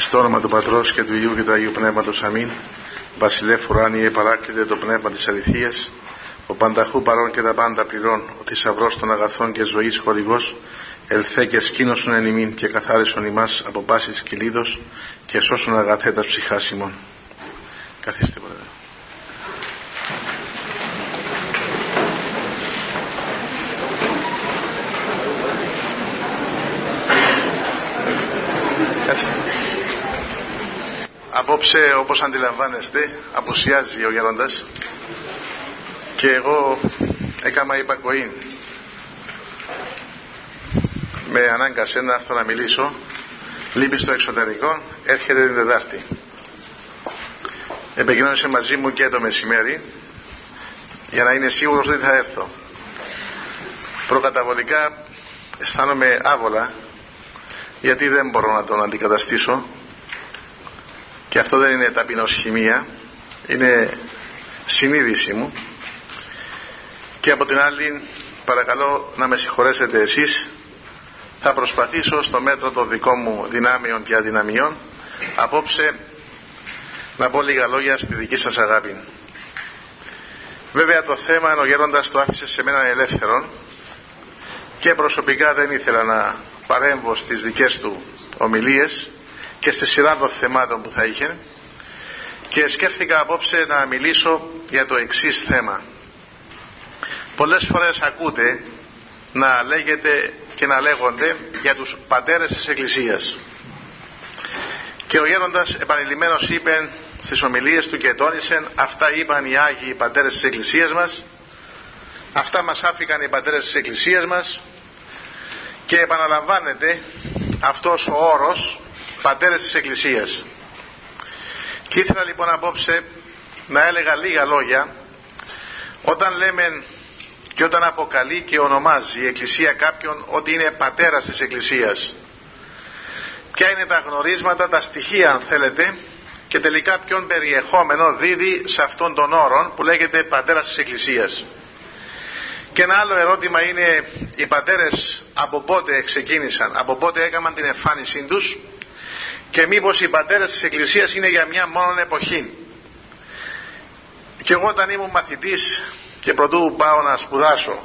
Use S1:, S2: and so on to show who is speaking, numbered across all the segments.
S1: Στο όνομα του Πατρός και του Υιού και του Αγίου Πνεύματος Αμήν. Βασιλεύ ουράνιε παράκλητε το πνεύμα της αληθείας, ο πανταχού παρών και τα πάντα πληρών, ο θησαυρός των αγαθών και ζωής χορηγός, ελθέ και σκήνωσον εν ημίν και καθάρισον ημάς από πάσης κυλίδος και σώσον αγαθέτας ψυχάς ημών. Καθίστε Απόψε όπως αντιλαμβάνεστε αποσιάζει ο γέροντας και εγώ έκαμα υπακοή. Με ανάγκασε να έρθω να μιλήσω. Λείπει στο εξωτερικό έρχεται την Δεδάρτη επικοινώνησε μαζί μου και το μεσημέρι για να είναι σίγουρος ότι θα έρθω. Προκαταβολικά αισθάνομαι άβολα γιατί δεν μπορώ να τον αντικαταστήσω και αυτό δεν είναι ταπεινοσχημία είναι συνείδηση μου. Και από την άλλη παρακαλώ να με συγχωρέσετε εσείς. Θα προσπαθήσω στο μέτρο των δικών μου δυνάμεων και αδυναμιών απόψε να πω λίγα λόγια στη δική σας αγάπη. Βέβαια το θέμα ο γέροντας το άφησε σε μένα ελεύθερο και προσωπικά δεν ήθελα να παρέμβω στις δικές του ομιλίες και στη σειρά των θεμάτων που θα είχε και σκέφτηκα απόψε να μιλήσω για το εξής θέμα. Πολλές φορές ακούτε να λέγεται και να λέγονται για τους πατέρες της Εκκλησίας. Και ο Γέροντας επανειλημμένος είπε στις ομιλίες του και τόνισε αυτά είπαν οι Άγιοι πατέρες της Εκκλησίας μας αυτά μας άφηκαν οι πατέρες της Εκκλησίας μας και επαναλαμβάνεται αυτός ο όρος πατέρες της Εκκλησίας. Και ήθελα λοιπόν απόψε να έλεγα λίγα λόγια. Όταν λέμε και όταν αποκαλεί και ονομάζει η Εκκλησία κάποιον ότι είναι πατέρας της Εκκλησίας. Ποια είναι τα γνωρίσματα, τα στοιχεία αν θέλετε και τελικά ποιον περιεχόμενο δίδει σε αυτόν τον όρο που λέγεται πατέρας της Εκκλησίας. Και ένα άλλο ερώτημα είναι οι πατέρες από πότε ξεκίνησαν, από πότε έκαναν την εμφάνισή τους; Και μήπως οι πατέρες της Εκκλησίας είναι για μια μόνο εποχή. Και εγώ όταν ήμουν μαθητής και πρωτού πάω να σπουδάσω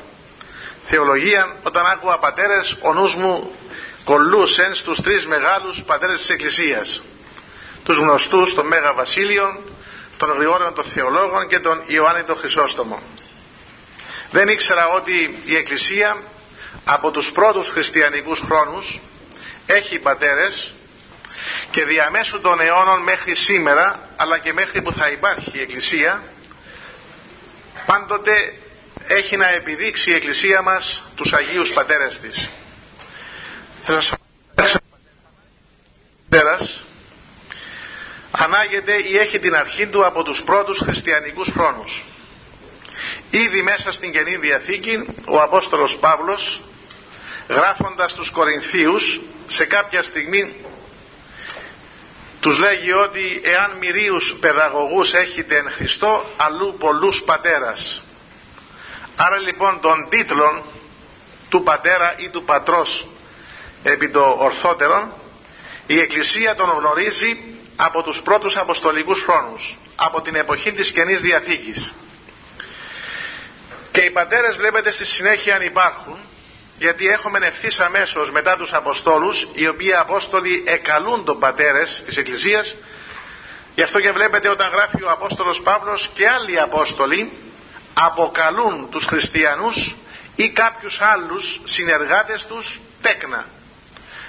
S1: θεολογία, όταν άκουγα πατέρες, ο νους μου κολλούσε στους τρεις μεγάλους πατέρες της Εκκλησίας. Τους γνωστούς, τον Μέγα Βασίλειον, τον Γρηγόριο των Θεολόγων και τον Ιωάννη τον Χρυσόστομο. Δεν ήξερα ότι η Εκκλησία από τους πρώτους χριστιανικούς χρόνους έχει πατέρες και διαμέσου των αιώνων μέχρι σήμερα αλλά και μέχρι που θα υπάρχει η Εκκλησία πάντοτε έχει να επιδείξει η Εκκλησία μας τους Αγίους Πατέρες της. Θα σας πατέρας ανάγεται ή έχει την αρχή του από τους πρώτους χριστιανικούς χρόνους. Ήδη μέσα στην Καινή Διαθήκη ο Απόστολος Παύλος γράφοντας τους Κορινθίους σε κάποια στιγμή τους λέγει ότι εάν μυρίους παιδαγωγούς έχετε εν Χριστώ αλλού πολλούς πατέρας. Άρα λοιπόν των τίτλων του πατέρα ή του πατρός επί το ορθότερον η Εκκλησία τον γνωρίζει από τους πρώτους αποστολικούς χρόνους από την εποχή της Καινής Διαθήκης. Και οι πατέρες βλέπετε στη συνέχεια αν υπάρχουν γιατί έχουμε ευθύς αμέσως μετά τους Αποστόλους οι οποίοι Απόστολοι εκαλούν τον πατέρες της Εκκλησίας. Γι' αυτό και βλέπετε όταν γράφει ο Απόστολος Παύλος και άλλοι Απόστολοι αποκαλούν τους χριστιανούς ή κάποιους άλλους συνεργάτες τους τέκνα.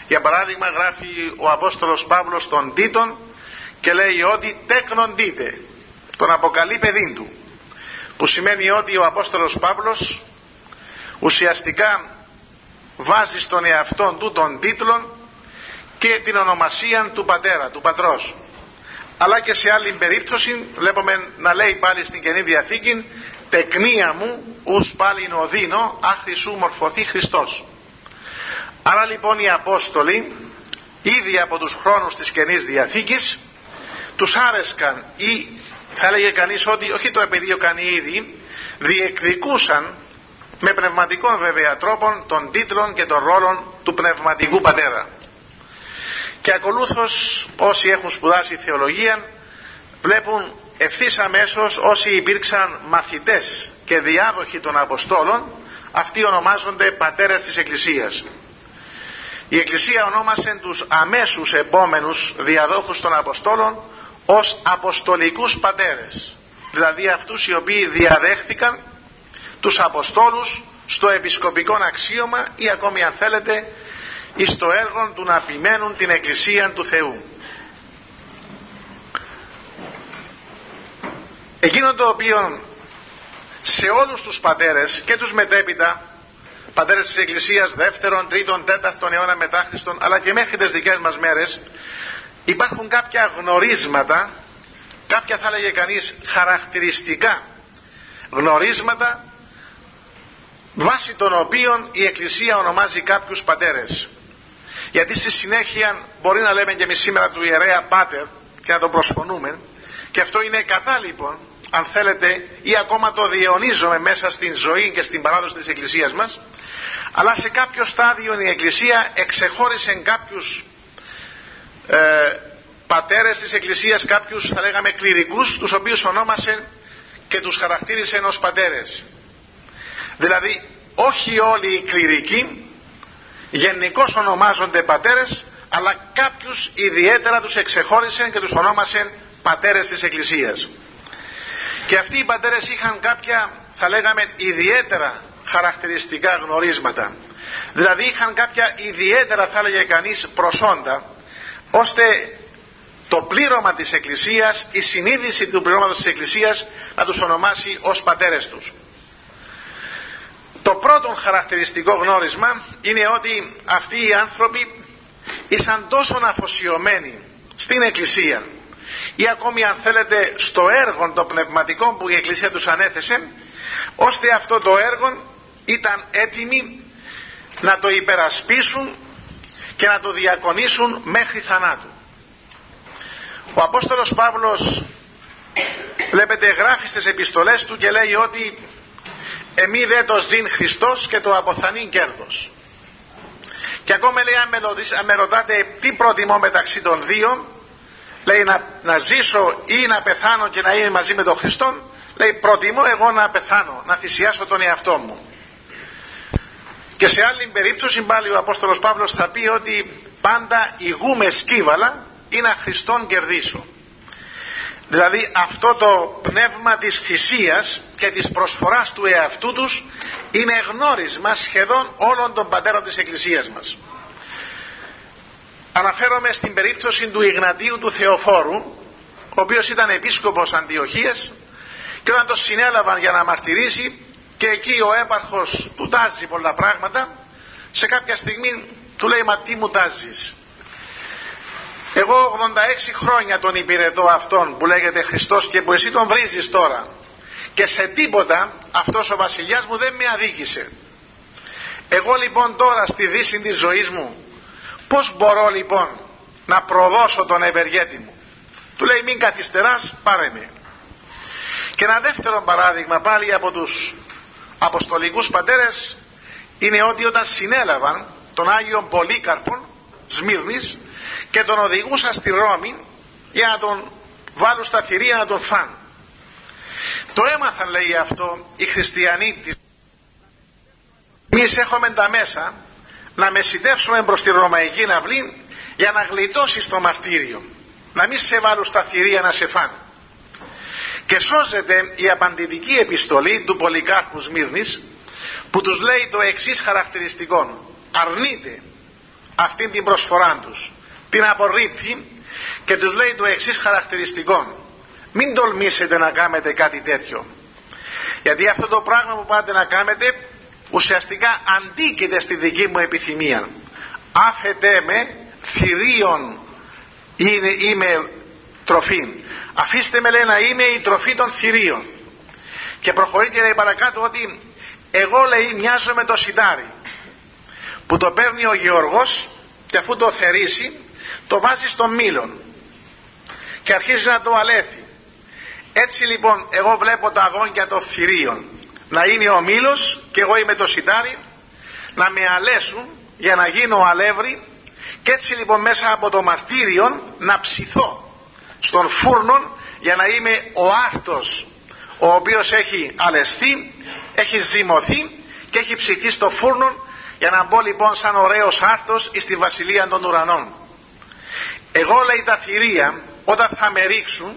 S1: Για παράδειγμα γράφει ο Απόστολος Παύλος τον Τίτον και λέει ότι τέκνον δείτε τον αποκαλεί παιδί του που σημαίνει ότι ο Απόστολος Παύλος ουσιαστικά βάζει στον εαυτό του τον τίτλο και την ονομασία του πατέρα, του πατρός. Αλλά και σε άλλη περίπτωση βλέπουμε να λέει πάλι στην Καινή Διαθήκη «Τεκνία μου ους πάλι οδύνο άχθη σου μορφωθεί Χριστός». Άρα λοιπόν οι Απόστολοι ήδη από τους χρόνους της Καινής Διαθήκης τους άρεσκαν ή θα έλεγε κανείς ότι όχι το επιδίωκαν ήδη διεκδικούσαν με πνευματικών βέβαια τρόπων των τίτλων και των ρόλων του πνευματικού πατέρα. Και ακολούθως όσοι έχουν σπουδάσει θεολογία βλέπουν ευθύς αμέσως όσοι υπήρξαν μαθητές και διάδοχοι των Αποστόλων αυτοί ονομάζονται πατέρες της Εκκλησίας. Η Εκκλησία ονόμασε τους αμέσους επόμενους διαδόχους των Αποστόλων ως Αποστολικούς πατέρες δηλαδή αυτούς οι οποίοι διαδέχτηκαν τους Αποστόλους στο επισκοπικό αξίωμα ή ακόμη αν θέλετε εις το έργο του να επιμένουν την Εκκλησία του Θεού. Εκείνο το οποίο σε όλους τους πατέρες και τους μετέπειτα πατέρες της Εκκλησίας δεύτερον, τρίτον, τέταρτον αιώνα μετά Χριστον αλλά και μέχρι τις δικές μας μέρες υπάρχουν κάποια γνωρίσματα κάποια θα έλεγε κανείς χαρακτηριστικά γνωρίσματα βάσει των οποίων η Εκκλησία ονομάζει κάποιους πατέρες. Γιατί στη συνέχεια μπορεί να λέμε και εμείς σήμερα του ιερέα πάτερ και να τον προσφωνούμε. Και αυτό είναι κατάλοιπο αν θέλετε ή ακόμα το διαιωνίζουμε μέσα στην ζωή και στην παράδοση της Εκκλησίας μας. Αλλά σε κάποιο στάδιο η Εκκλησία εξεχώρισε κάποιους ε, πατέρες της Εκκλησίας κάποιους θα λέγαμε κληρικούς τους οποίους ονόμασε και τους χαρακτήρισε ως πατέρες δηλαδή όχι όλοι οι κληρικοί γενικώς ονομάζονται πατέρες αλλά κάποιους ιδιαίτερα τους εξεχώρισε και τους ονόμασε πατέρες της Εκκλησίας. Και αυτοί οι πατέρες είχαν κάποια θα λέγαμε ιδιαίτερα χαρακτηριστικά γνωρίσματα. Δηλαδή είχαν κάποια ιδιαίτερα θα έλεγε κανείς προσόντα ώστε το πλήρωμα της Εκκλησίας η συνείδηση του πληρώματος της Εκκλησίας να τους ονομάσει ως πατέρες τους το πρώτο χαρακτηριστικό γνώρισμα είναι ότι αυτοί οι άνθρωποι ήσαν τόσο αφοσιωμένοι στην Εκκλησία ή ακόμη αν θέλετε στο έργο το πνευματικό που η Εκκλησία τους ανέθεσε ώστε αυτό το έργο ήταν έτοιμοι να το υπερασπίσουν και να το διακονήσουν μέχρι θανάτου. Ο Απόστολος Παύλος βλέπετε γράφει στις επιστολές του και λέει ότι εμεί δεν το ζήν Χριστός και το αποθανήν κέρδος. Και ακόμα λέει αν με, αν με ρωτάτε τι προτιμώ μεταξύ των δύο λέει να, να ζήσω ή να πεθάνω και να είμαι μαζί με τον Χριστό λέει προτιμώ εγώ να πεθάνω να θυσιάσω τον εαυτό μου και σε άλλη περίπτωση πάλι ο Απόστολος Παύλος θα πει ότι πάντα ηγούμε σκύβαλα ή να Χριστόν κερδίσω δηλαδή αυτό το πνεύμα της θυσίας και της προσφοράς του εαυτού τους είναι γνώρισμα σχεδόν όλων των πατέρων της Εκκλησίας μας. Αναφέρομαι στην περίπτωση του Ιγνατίου του Θεοφόρου ο οποίος ήταν επίσκοπος Αντιοχίας και όταν το συνέλαβαν για να μαρτυρήσει και εκεί ο έπαρχος του τάζει πολλά πράγματα σε κάποια στιγμή του λέει μα τι μου τάζεις εγώ 86 χρόνια τον υπηρετώ αυτόν που λέγεται Χριστός και που εσύ τον βρίζεις τώρα. Και σε τίποτα αυτός ο βασιλιάς μου δεν με αδίκησε. Εγώ λοιπόν τώρα στη δύση της ζωής μου πως μπορώ λοιπόν να προδώσω τον ευεργέτη μου; Του λέει μην καθυστεράς πάρε με και ένα δεύτερο παράδειγμα πάλι από τους αποστολικούς πατέρες είναι ότι όταν συνέλαβαν τον Άγιο Πολύκαρπον Σμύρνης και τον οδηγούσαν στη Ρώμη για να τον βάλουν στα θηρία να τον φαν. Το έμαθαν λέει αυτό οι χριστιανοί της εμείς έχουμε τα μέσα να μεσητεύσουμε προς τη Ρωμαϊκή Ναυλή για να γλιτώσει το μαρτύριο να μην σε βάλουν στα θηρία να σε φάνε και σώζεται η απαντητική επιστολή του Πολυκάρχου Σμύρνης που τους λέει το εξής χαρακτηριστικό. Αρνείται αυτή την προσφορά τους την απορρίπτει και τους λέει το εξής χαρακτηριστικό. Μην τολμήσετε να κάνετε κάτι τέτοιο. Γιατί αυτό το πράγμα που πάτε να κάνετε ουσιαστικά αντίκειται στη δική μου επιθυμία. Άφετε με θηρίων είναι, είμαι τροφή. Αφήστε με λέει να είμαι η τροφή των θηρίων. Και προχωρεί και λέει παρακάτω ότι εγώ λέει μοιάζω με το σιτάρι που το παίρνει ο Γεωργός και αφού το θερήσει το βάζεις στο μήλον και αρχίζεις να το αλέθει έτσι λοιπόν εγώ βλέπω τα αγώνια των θηρίων να είναι ο μήλος και εγώ είμαι το σιτάρι να με αλέσουν για να γίνω αλεύρι και έτσι λοιπόν μέσα από το μαρτύριο να ψηθώ στον φούρνο για να είμαι ο άρτος ο οποίος έχει αλεστεί, έχει ζυμωθεί και έχει ψηθεί στο φούρνο για να μπω λοιπόν σαν ωραίος άρτος στη βασιλεία των ουρανών. Εγώ λέει τα θηρία όταν θα με ρίξουν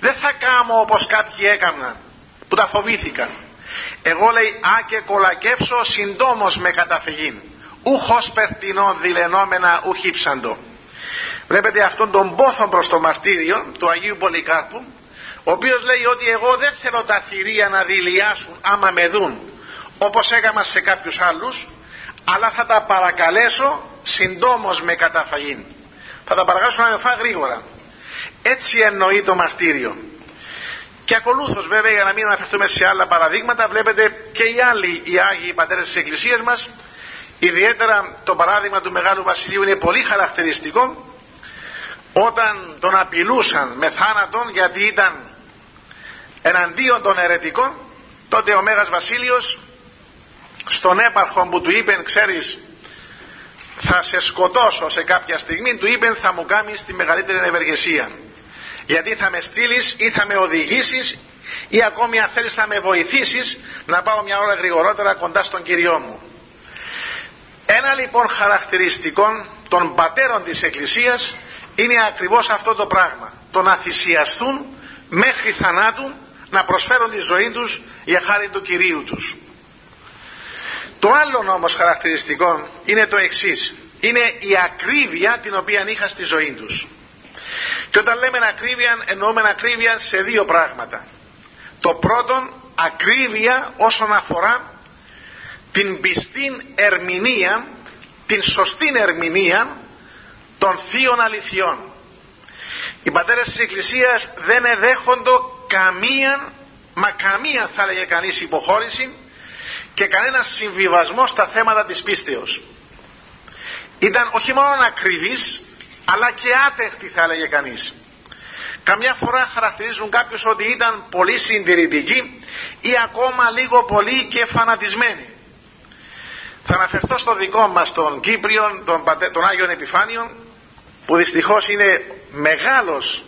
S1: δεν θα κάνω όπως κάποιοι έκαναν που τα φοβήθηκαν. Εγώ λέει α και κολακεύσω συντόμως με καταφυγήν. Ούχος περτινό δηλενόμενα ουχύψαντο. Βλέπετε αυτόν τον πόθο προς το μαρτύριο του Αγίου Πολυκάρπου ο οποίος λέει ότι εγώ δεν θέλω τα θηρία να δηλιάσουν άμα με δουν όπως έκανα σε κάποιους άλλους αλλά θα τα παρακαλέσω συντόμως με καταφαγήν θα τα παρακαλέσω να με φά γρήγορα. Έτσι εννοεί το μαρτύριο. Και ακολούθως βέβαια για να μην αναφερθούμε σε άλλα παραδείγματα βλέπετε και οι άλλοι οι Άγιοι Πατέρες της Εκκλησίας μας ιδιαίτερα το παράδειγμα του Μεγάλου Βασιλείου είναι πολύ χαρακτηριστικό όταν τον απειλούσαν με θάνατον γιατί ήταν εναντίον των αιρετικών τότε ο Μέγας Βασίλειος στον έπαρχο που του είπε ξέρεις θα σε σκοτώσω σε κάποια στιγμή του είπε θα μου κάνεις τη μεγαλύτερη ευεργεσία γιατί θα με στείλεις ή θα με οδηγήσεις ή ακόμη αν θέλεις θα με βοηθήσεις να πάω μια ώρα γρηγορότερα κοντά στον Κυριό μου. Ένα λοιπόν χαρακτηριστικό των πατέρων της Εκκλησίας είναι ακριβώς αυτό το πράγμα. Το να θυσιαστούν μέχρι θανάτου να προσφέρουν τη ζωή τους για χάρη του Κυρίου τους το άλλο όμως χαρακτηριστικό είναι το εξής. Είναι η ακρίβεια την οποία είχα στη ζωή τους. Και όταν λέμε ακρίβεια εννοούμε ακρίβεια σε δύο πράγματα. Το πρώτο ακρίβεια όσον αφορά την πιστή ερμηνεία την σωστή ερμηνεία των θείων αληθιών. Οι πατέρες της Εκκλησίας δεν εδέχονται καμία μα καμία θα έλεγε κανείς υποχώρηση και κανένας συμβιβασμός στα θέματα της πίστεως. Ήταν όχι μόνο ακριβής αλλά και άτεχτη θα έλεγε κανείς. Καμιά φορά χαρακτηρίζουν κάποιους ότι ήταν πολύ συντηρητικοί ή ακόμα λίγο πολύ και φανατισμένοι. Θα αναφερθώ στο δικό μας τον Κύπριο τον, τον Άγιον Επιφάνιον που δυστυχώς είναι μεγάλος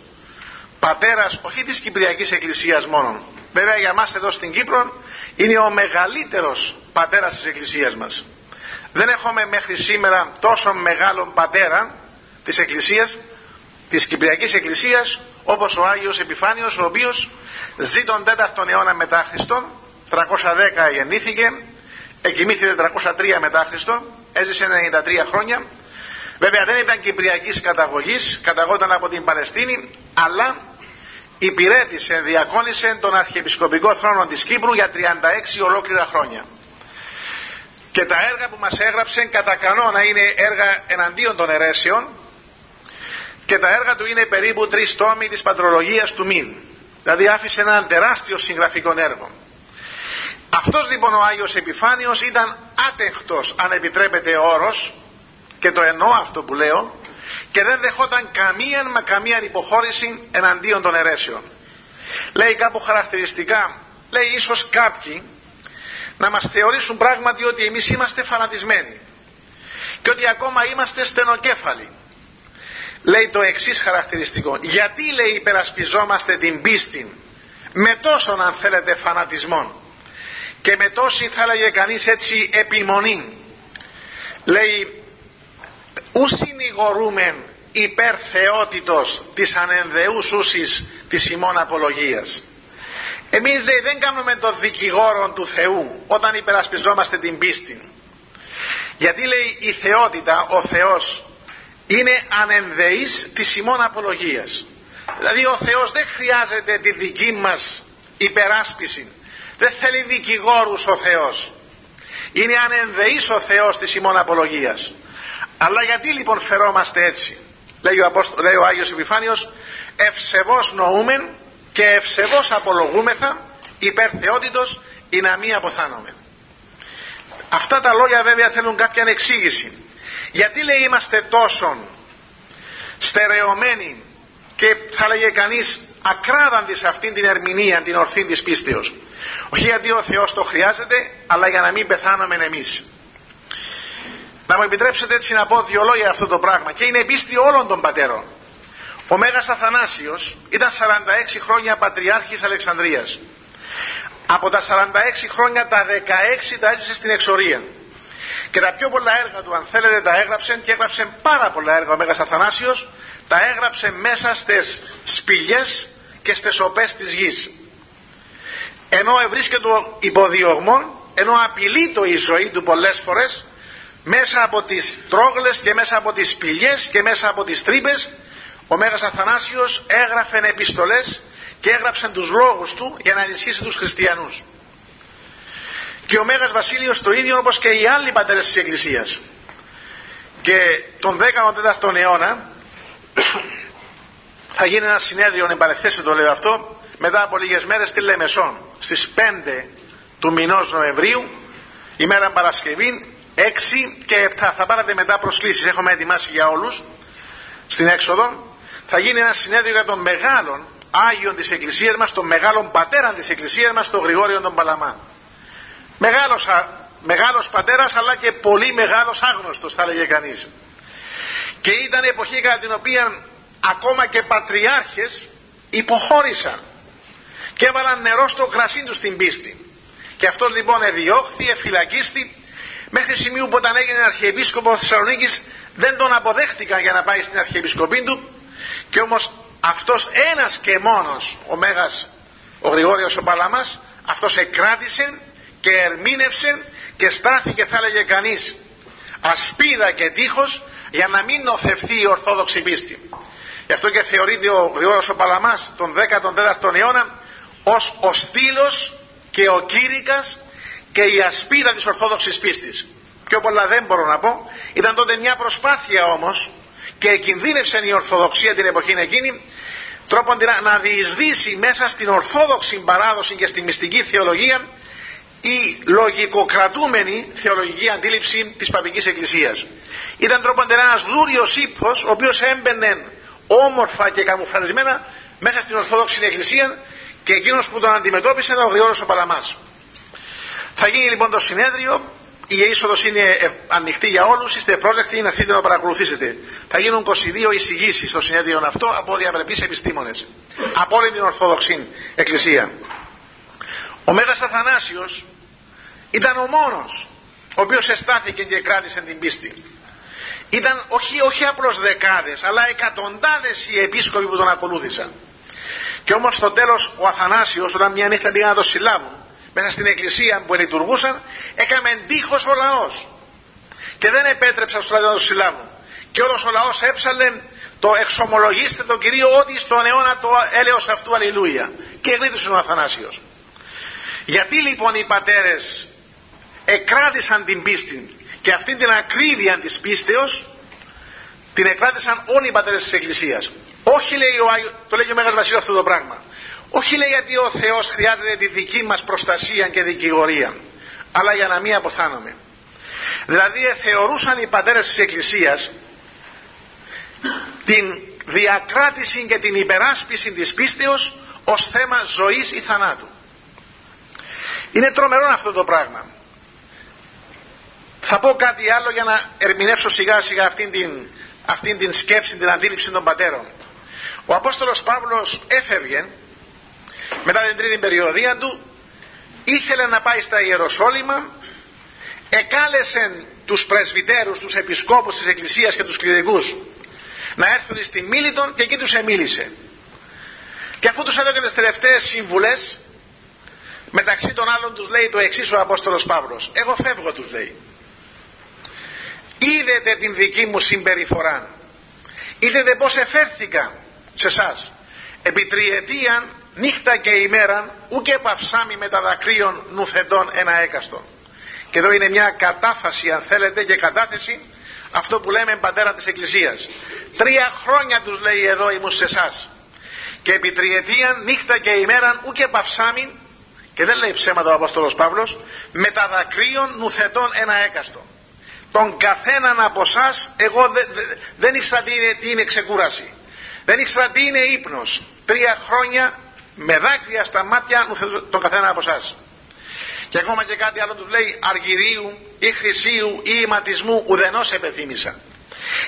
S1: πατέρας όχι της Κυπριακής Εκκλησίας μόνο βέβαια για μας εδώ στην Κύπρο είναι ο μεγαλύτερος πατέρας της Εκκλησίας μας. Δεν έχουμε μέχρι σήμερα τόσο μεγάλον πατέρα της Εκκλησίας της Κυπριακής Εκκλησίας όπως ο Άγιος Επιφάνιος ο οποίος ζει τον 4ο αιώνα μετά Χριστόν 310 γεννήθηκε εκοιμήθηκε 303 μετά Χριστό έζησε 93 χρόνια. Βέβαια δεν ήταν κυπριακής καταγωγής καταγόταν από την Παλαιστίνη αλλά υπηρέτησε, διακόνησε τον αρχιεπισκοπικό θρόνο της Κύπρου για 36 ολόκληρα χρόνια. Και τα έργα που μας έγραψε κατά κανόνα είναι έργα εναντίον των αιρέσεων και τα έργα του είναι περίπου τρεις τόμοι της πατρολογίας του Μιν δηλαδή άφησε ένα τεράστιο συγγραφικό έργο. Αυτός λοιπόν ο Άγιος Επιφάνιος ήταν άτεχτος αν επιτρέπεται όρος και το εννοώ αυτό που λέω και δεν δεχόταν καμία μα καμία υποχώρηση εναντίον των αιρέσεων. Λέει κάπου χαρακτηριστικά λέει ίσως κάποιοι να μας θεωρήσουν πράγματι ότι εμείς είμαστε φανατισμένοι και ότι ακόμα είμαστε στενοκέφαλοι. Λέει το εξής χαρακτηριστικό γιατί λέει υπερασπιζόμαστε την πίστη με τόσον αν θέλετε φανατισμό και με τόση θα έλεγε κανείς έτσι επιμονή. Λέει ου συνηγορούμεν υπέρ θεότητος της ανενδεούς της ημών απολογίας. Εμείς λέει, δεν κάνουμε το δικηγόρο του Θεού όταν υπερασπιζόμαστε την πίστη. Γιατί λέει η θεότητα ο Θεός είναι ανενδεής της ημών απολογίας. Δηλαδή ο Θεός δεν χρειάζεται τη δική μας υπεράσπιση. Δεν θέλει δικηγόρους ο Θεός. Είναι ανενδεής ο Θεός της ημών απολογίας αλλά γιατί λοιπόν φερόμαστε έτσι; Λέει ο, Απόστο, λέει ο Άγιος Επιφάνιος ευσεβώς νοούμεν και ευσεβώς απολογούμεθα υπέρ θεότητος ή να μην αποθάνομαι αυτά τα λόγια βέβαια θέλουν κάποια εξήγηση. Γιατί λέει είμαστε τόσο στερεωμένοι και θα λέγε κανείς ακράδαντοι σε αυτήν την ερμηνεία την ορθή της πίστεως. Όχι γιατί ο Θεός το χρειάζεται αλλά για να μην πεθάνουμε εμείς Να μου επιτρέψετε έτσι να πω δύο λόγια αυτό το πράγμα και είναι πίστη όλων των πατέρων. Ο Μέγας Αθανάσιος ήταν 46 χρόνια πατριάρχης Αλεξανδρίας. Από τα 46 χρόνια τα 16 τα έζησε στην εξορία. Και τα πιο πολλά έργα του αν θέλετε τα έγραψε και έγραψε πάρα πολλά έργα ο Μέγας Αθανάσιος τα έγραψε μέσα στις σπηλιές και στις οπές της γης. Ενώ βρίσκεται υποδιωγμόν, ενώ απειλεί το η ζωή του πολλές φορές μέσα από τις τρόγλες και μέσα από τις σπηλιές και μέσα από τις τρύπες ο Μέγας Αθανάσιος έγραφε επιστολές και έγραψε τους λόγους του για να ενισχύσει τους χριστιανούς. Και ο Μέγας Βασίλειος το ίδιο όπως και οι άλλοι πατέρες της Εκκλησίας. Και τον 14ο αιώνα θα γίνει ένα συνέδριο, επαρεχθέστε το λέω αυτό, μετά από λίγες μέρες στη Λεμεσόν, στις 5 του μηνός Νοεμβρίου, ημέρα Παρασκευή, 6 και 7. Θα πάρετε μετά προσκλήσεις, έχουμε ετοιμάσει για όλους, στην έξοδο. Θα γίνει ένα συνέδριο για τον μεγάλον Άγιον της Εκκλησίας μας, τον μεγάλον πατέρα της Εκκλησίας μας, τον Γρηγόριο τον Παλαμά. Μεγάλος, μεγάλος πατέρας αλλά και πολύ μεγάλος άγνωστος θα έλεγε κανείς. Και ήταν εποχή κατά την οποία ακόμα και πατριάρχες υποχώρησαν και έβαλαν νερό στο κρασί τους στην πίστη. Και αυτός λοιπόν εδιώχθη, εφυλακίστη μέχρι σημείου που όταν έγινε αρχιεπίσκοπο Θεσσαλονίκης δεν τον αποδέχτηκαν για να πάει στην αρχιεπισκοπή του και όμως αυτός ένας και μόνος ο Μέγας ο Γρηγόριος ο Παλαμάς αυτός εκράτησε και ερμήνευσε και στάθηκε θα έλεγε κανείς ασπίδα και τείχος για να μην νοθευθεί η Ορθόδοξη πίστη. Γι' αυτό και θεωρείται ο Γρηγόριος ο Παλαμάς τον 14ο αιώνα ως ο στήλος και ο κήρυκας και η ασπίδα της Ορθόδοξης πίστης. Πιο πολλά δεν μπορώ να πω. Ήταν τότε μια προσπάθεια όμως και κινδύνευσε η Ορθοδοξία την εποχή εκείνη τρόπον να διεισδύσει μέσα στην Ορθόδοξη παράδοση και στη μυστική θεολογία η λογικοκρατούμενη θεολογική αντίληψη της Παπικής Εκκλησίας. Ήταν τρόπον ένας δούριος ύπος ο οποίος έμπαινε όμορφα και καμουφραρισμένα μέσα στην Ορθόδοξη Εκκλησία και εκείνος που τον αντιμετώπισε ήταν ο Γρηγόρος ο Παλαμάς. Θα γίνει λοιπόν το συνέδριο, η είσοδος είναι ε, ανοιχτή για όλους, είστε πρόσδεκτοι να έρθετε να παρακολουθήσετε. Θα γίνουν 22 εισηγήσεις στο συνέδριο αυτό από διαπρεπείς επιστήμονες. Από όλη την Ορθόδοξη Εκκλησία. Ο Μέγας Αθανάσιος ήταν ο μόνος ο οποίος εστάθηκε και κράτησε την πίστη. Ήταν όχι, όχι απλώς δεκάδες αλλά εκατοντάδες οι επίσκοποι που τον ακολούθησαν. Και όμως στο τέλος ο Αθανάσιος όταν μια νύχτα πήγαν να το συλλάβουν μέσα στην εκκλησία που λειτουργούσαν έκαμε τείχος ο λαός και δεν επέτρεψαν στους λαούς να το συλλάβουν. Και όλος ο λαός έψαλε το εξομολογήστε τον Κυρίο ότι στον αιώνα το έλεος αυτού αλληλούια. Και γλίτωσε ο Αθανάσιος. Γιατί λοιπόν οι πατέρες εκράτησαν την πίστη και αυτή την ακρίβεια της πίστεως την εκράτησαν όλοι οι πατέρες της Εκκλησίας. Όχι λέει ο Άγιο, το λέει ο Μέγας Βασίλειος αυτό το πράγμα. Όχι λέει γιατί ο Θεός χρειάζεται τη δική μας προστασία και δικηγορία, αλλά για να μην αποθάνομαι. Δηλαδή θεωρούσαν οι πατέρες της Εκκλησίας την διακράτηση και την υπεράσπιση της πίστεως ως θέμα ζωής ή θανάτου. Είναι τρομερό αυτό το πράγμα. Θα πω κάτι άλλο για να ερμηνεύσω σιγά σιγά αυτήν την, αυτήν την σκέψη, την αντίληψη των πατέρων. Ο Απόστολος Παύλος έφευγε μετά την τρίτη περιοδία του ήθελε να πάει στα Ιεροσόλυμα εκάλεσε τους πρεσβυτέρους, τους επισκόπους της Εκκλησίας και τους κληρικούς να έρθουν στη Μίλητον και εκεί τους εμίλησε. Και αφού τους έδωσε τις τελευταίες σύμβουλες μεταξύ των άλλων τους λέει το εξής ο Απόστολος Παύλος. Εγώ φεύγω τους λέει. Είδετε την δική μου συμπεριφορά. Είδετε πως εφέρθηκα σε εσάς. επί τριετία νύχτα και ημέρα ούκε παυσάμι με τα δακρύων νουθεντών ένα έκαστο και εδώ είναι μια κατάφαση αν θέλετε και κατάθεση αυτό που λέμε πατέρα της Εκκλησίας. Τρία χρόνια τους λέει εδώ ήμουν σε εσάς. και επί τριετία νύχτα και ημέρα ούκε παυσάμι και δεν λέει ψέματα ο Απόστολος Παύλος με τα δακρύων νουθετών ένα έκαστο τον καθέναν από εσάς εγώ δεν ήξερα τι είναι, τι είναι ξεκούραση. Δεν ήξερα τι είναι ύπνος. Τρία χρόνια με δάκρυα στα μάτια μου τον καθένα από εσάς. και ακόμα και κάτι άλλο τους λέει αργυρίου ή χρυσίου ή ηματισμού ουδενός επεθύμησα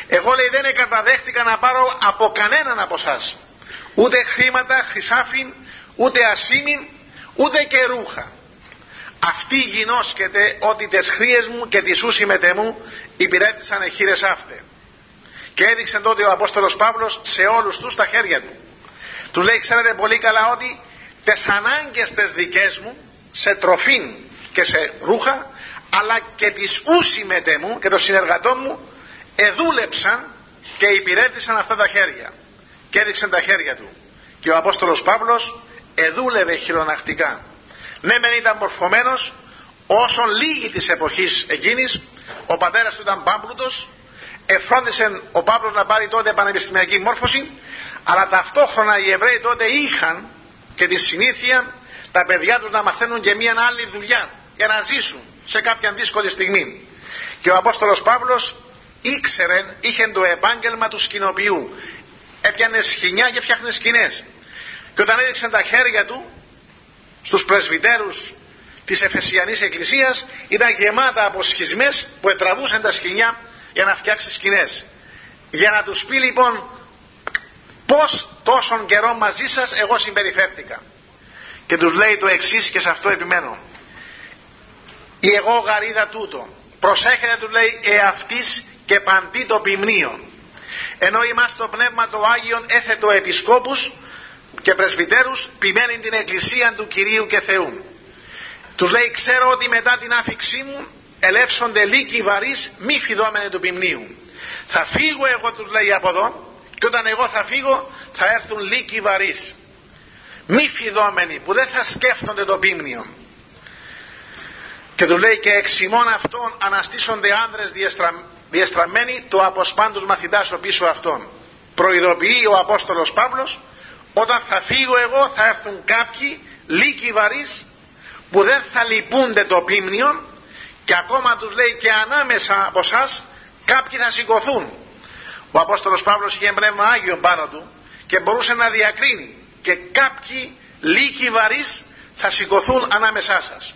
S1: εγώ λέει δεν εκαταδέχτηκα να πάρω από κανέναν από εσάς. ούτε χρήματα χρυσάφιν ούτε ασήμιν ούτε και ρούχα αυτή γινώσκεται ότι τις χρίες μου και τις ούσι μετέ μου υπηρέτησαν εχείρες αύτε και έδειξε τότε ο Απόστολος Παύλος σε όλους τους τα χέρια του του λέει ξέρετε πολύ καλά ότι τις ανάγκες τις δικές μου σε τροφήν και σε ρούχα αλλά και τις ούσι μετέ μου και των συνεργατών μου εδούλεψαν και υπηρέτησαν αυτά τα χέρια και έδειξαν τα χέρια του και ο Απόστολος Παύλος εδούλευε χειρονακτικά. Ναι μεν ήταν μορφωμένος όσον λίγη της εποχής εκείνης ο πατέρας του ήταν πάμπλουτος εφρόντισε ο Παύλος να πάρει τότε πανεπιστημιακή μόρφωση αλλά ταυτόχρονα οι Εβραίοι τότε είχαν και τη συνήθεια τα παιδιά τους να μαθαίνουν και μια άλλη δουλειά για να ζήσουν σε κάποια δύσκολη στιγμή. Και ο Απόστολος Παύλος ήξερε, είχε το επάγγελμα του σκηνοποιού. Έπιανε σκηνιά και φτιάχνε σκηνές. Και όταν έριξαν τα χέρια του στους πρεσβυτέρους της Εφεσιανής Εκκλησίας ήταν γεμάτα από σχισμές που ετραβούσαν τα σκηνιά για να φτιάξει σκηνές. Για να τους πει λοιπόν πως τόσον καιρό μαζί σας εγώ συμπεριφέρθηκα. Και τους λέει το εξής και σε αυτό επιμένω. Η εγώ γαρίδα τούτο. Προσέχετε τους λέει εαυτής και παντή το ποιμνίο ενώ είμαστε το πνεύμα το Άγιον έθετο επισκόπους και πρεσβυτέρους ποιμένει την εκκλησία του Κυρίου και Θεού. Τους λέει ξέρω ότι μετά την άφηξή μου ελεύσονται λύκοι βαρύς μη φιδόμενοι του ποιμνίου. Θα φύγω εγώ τους λέει από εδώ και όταν εγώ θα φύγω θα έρθουν λύκοι βαρύς. Μη φιδόμενοι που δεν θα σκέφτονται το πίμνιο και τους λέει και εξ ημών αυτών αναστήσονται άνδρες διεστρα... διεστραμμένοι το αποσπάντους μαθητάς ο πίσω αυτών προειδοποιεί ο Απόστολος Παύλος όταν θα φύγω εγώ θα έρθουν κάποιοι λύκοι βαρύς που δεν θα λυπούνται το πίμνιο και ακόμα τους λέει και ανάμεσα από εσάς κάποιοι θα σηκωθούν. Ο Απόστολος Παύλος είχε πνεύμα Άγιο πάνω του και μπορούσε να διακρίνει και κάποιοι λύκοι βαρύς θα σηκωθούν ανάμεσά σας.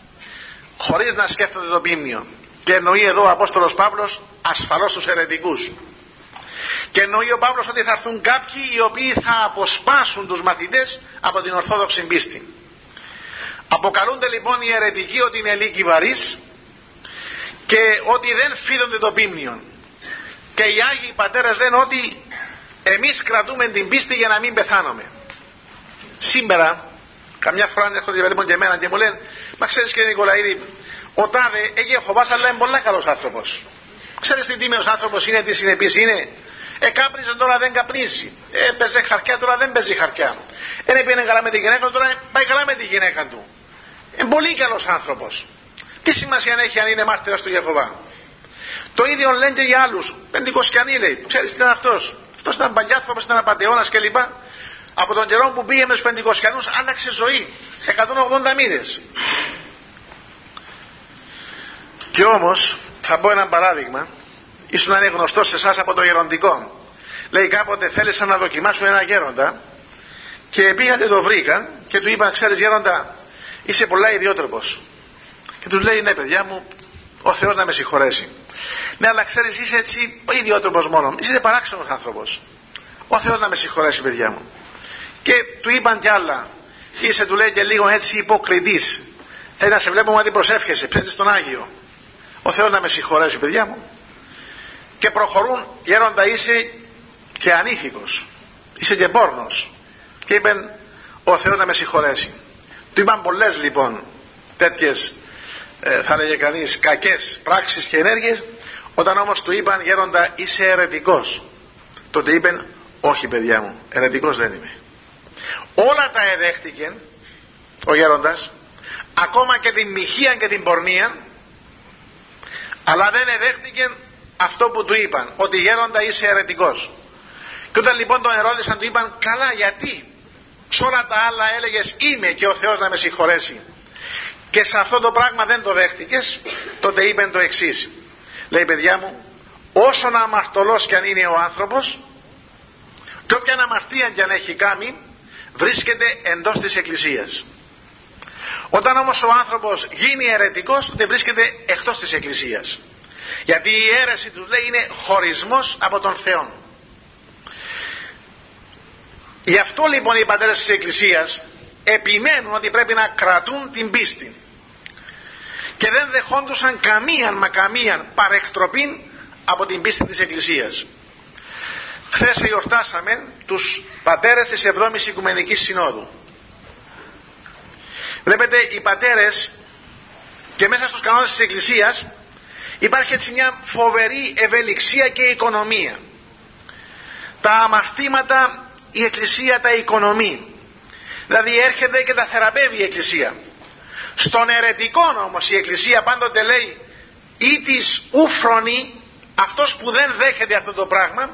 S1: Χωρίς να σκέφτονται το πίμνιο. Και εννοεί εδώ ο Απόστολος Παύλος ασφαλώς τους αιρετικούς. Και εννοεί ο Παύλος ότι θα έρθουν κάποιοι οι οποίοι θα αποσπάσουν τους μαθητές από την Ορθόδοξη πίστη. Αποκαλούνται λοιπόν οι αιρετικοί ότι είναι λύκοι βαρύς και ότι δεν φίδονται το πίμνιο και οι Άγιοι Πατέρες λένε ότι εμείς κρατούμε την πίστη για να μην πεθάνουμε σήμερα καμιά φορά έρχονται λοιπόν και εμένα και μου λένε μα ξέρεις κύριε Νικολαίδη ο Τάδε έχει φοβάσαι αλλά είναι πολύ καλός άνθρωπος ξέρεις τι τίμιος άνθρωπος είναι τι συνεπής είναι. Ε κάπνιζε τώρα δεν καπνίζει ε παίζει χαρκιά τώρα δεν παίζει χαρκιά ε πήγαινε καλά με τη γυναίκα του τώρα πάει καλά με τη γυναίκα του είναι πολύ καλός άνθρωπος τι σημασία έχει αν είναι μάρτυρας του Γεχοβά το ίδιο λένε και για άλλους. Πεντηκοσκιανοί λέει. Ξέρεις τι ήταν αυτός; Αυτός ήταν παλιάθροπο, ήταν απαταιώνα κλπ. Από τον καιρό που πήγε με τους Πεντηκοσκιανούς άλλαξε ζωή. 180 μήνες. Και όμως, θα πω ένα παράδειγμα, ίσω να είναι γνωστός σε εσάς από το γεροντικό. Λέει κάποτε θέλησαν να δοκιμάσουν ένα γέροντα και πήγατε το βρήκαν και του είπαν, ξέρεις γέροντα, είσαι πολλά ιδιότροπος. Και τους λέει, ναι παιδιά μου, ο Θεός να με συγχωρέσει. Ναι, αλλά ξέρεις, είσαι έτσι ιδιότροπος μόνο. Είσαι παράξενος άνθρωπος. Ο Θεός να με συγχωρέσει, παιδιά μου. Και του είπαν κι άλλα. Είσαι, του λέει και λίγο έτσι υποκριτής. Θέλει να σε βλέπω, μα δεν προσεύχεσαι, ψέχνει τον Άγιο. Ο Θεός να με συγχωρέσει, παιδιά μου. Και προχωρούν, γέροντα είσαι και ανήθικος. Είσαι και πόρνος. Και είπαν, ο Θεός να με συγχωρέσει. Του είπαν πολλές λοιπόν τέτοιες, ε, θα λέγε κανείς, κακές πράξεις και ενέργειες όταν όμως του είπαν γέροντα είσαι ερετικός τότε είπεν όχι παιδιά μου ερετικός δεν είμαι. Όλα τα εδέχτηκε ο γέροντας ακόμα και την μοιχεία και την πορνεία αλλά δεν εδέχτηκε αυτό που του είπαν ότι γέροντα είσαι ερετικός. Και όταν λοιπόν τον ερώτησαν του είπαν καλά γιατί; Σε όλα τα άλλα έλεγες είμαι και ο Θεός να με συγχωρέσει και σε αυτό το πράγμα δεν το δέχτηκες τότε είπεν το εξής λέει παιδιά μου όσον αμαρτωλός κι αν είναι ο άνθρωπος και όποια αμαρτία κι αν έχει κάνει βρίσκεται εντός της εκκλησίας Όταν όμως ο άνθρωπος γίνει αιρετικός δεν βρίσκεται εκτός της Εκκλησίας. Γιατί η αίρεση τους λέει είναι χωρισμός από τον Θεό. Γι' αυτό λοιπόν οι πατέρες της Εκκλησίας επιμένουν ότι πρέπει να κρατούν την πίστη και δεν δεχόντουσαν καμίαν μα καμίαν παρεκτροπή από την πίστη της Εκκλησίας. Χθες εορτάσαμε τους πατέρες της 7ης Οικουμενικής Συνόδου. Βλέπετε οι πατέρες και μέσα στους κανόνες της Εκκλησίας υπάρχει έτσι μια φοβερή ευελιξία και οικονομία. Τα αμαρτήματα η Εκκλησία τα οικονομεί. Δηλαδή έρχεται και τα θεραπεύει η Εκκλησία. Στον ερετικό όμως η Εκκλησία πάντοτε λέει ή της ουφρονή αυτός που δεν δέχεται αυτό το πράγμα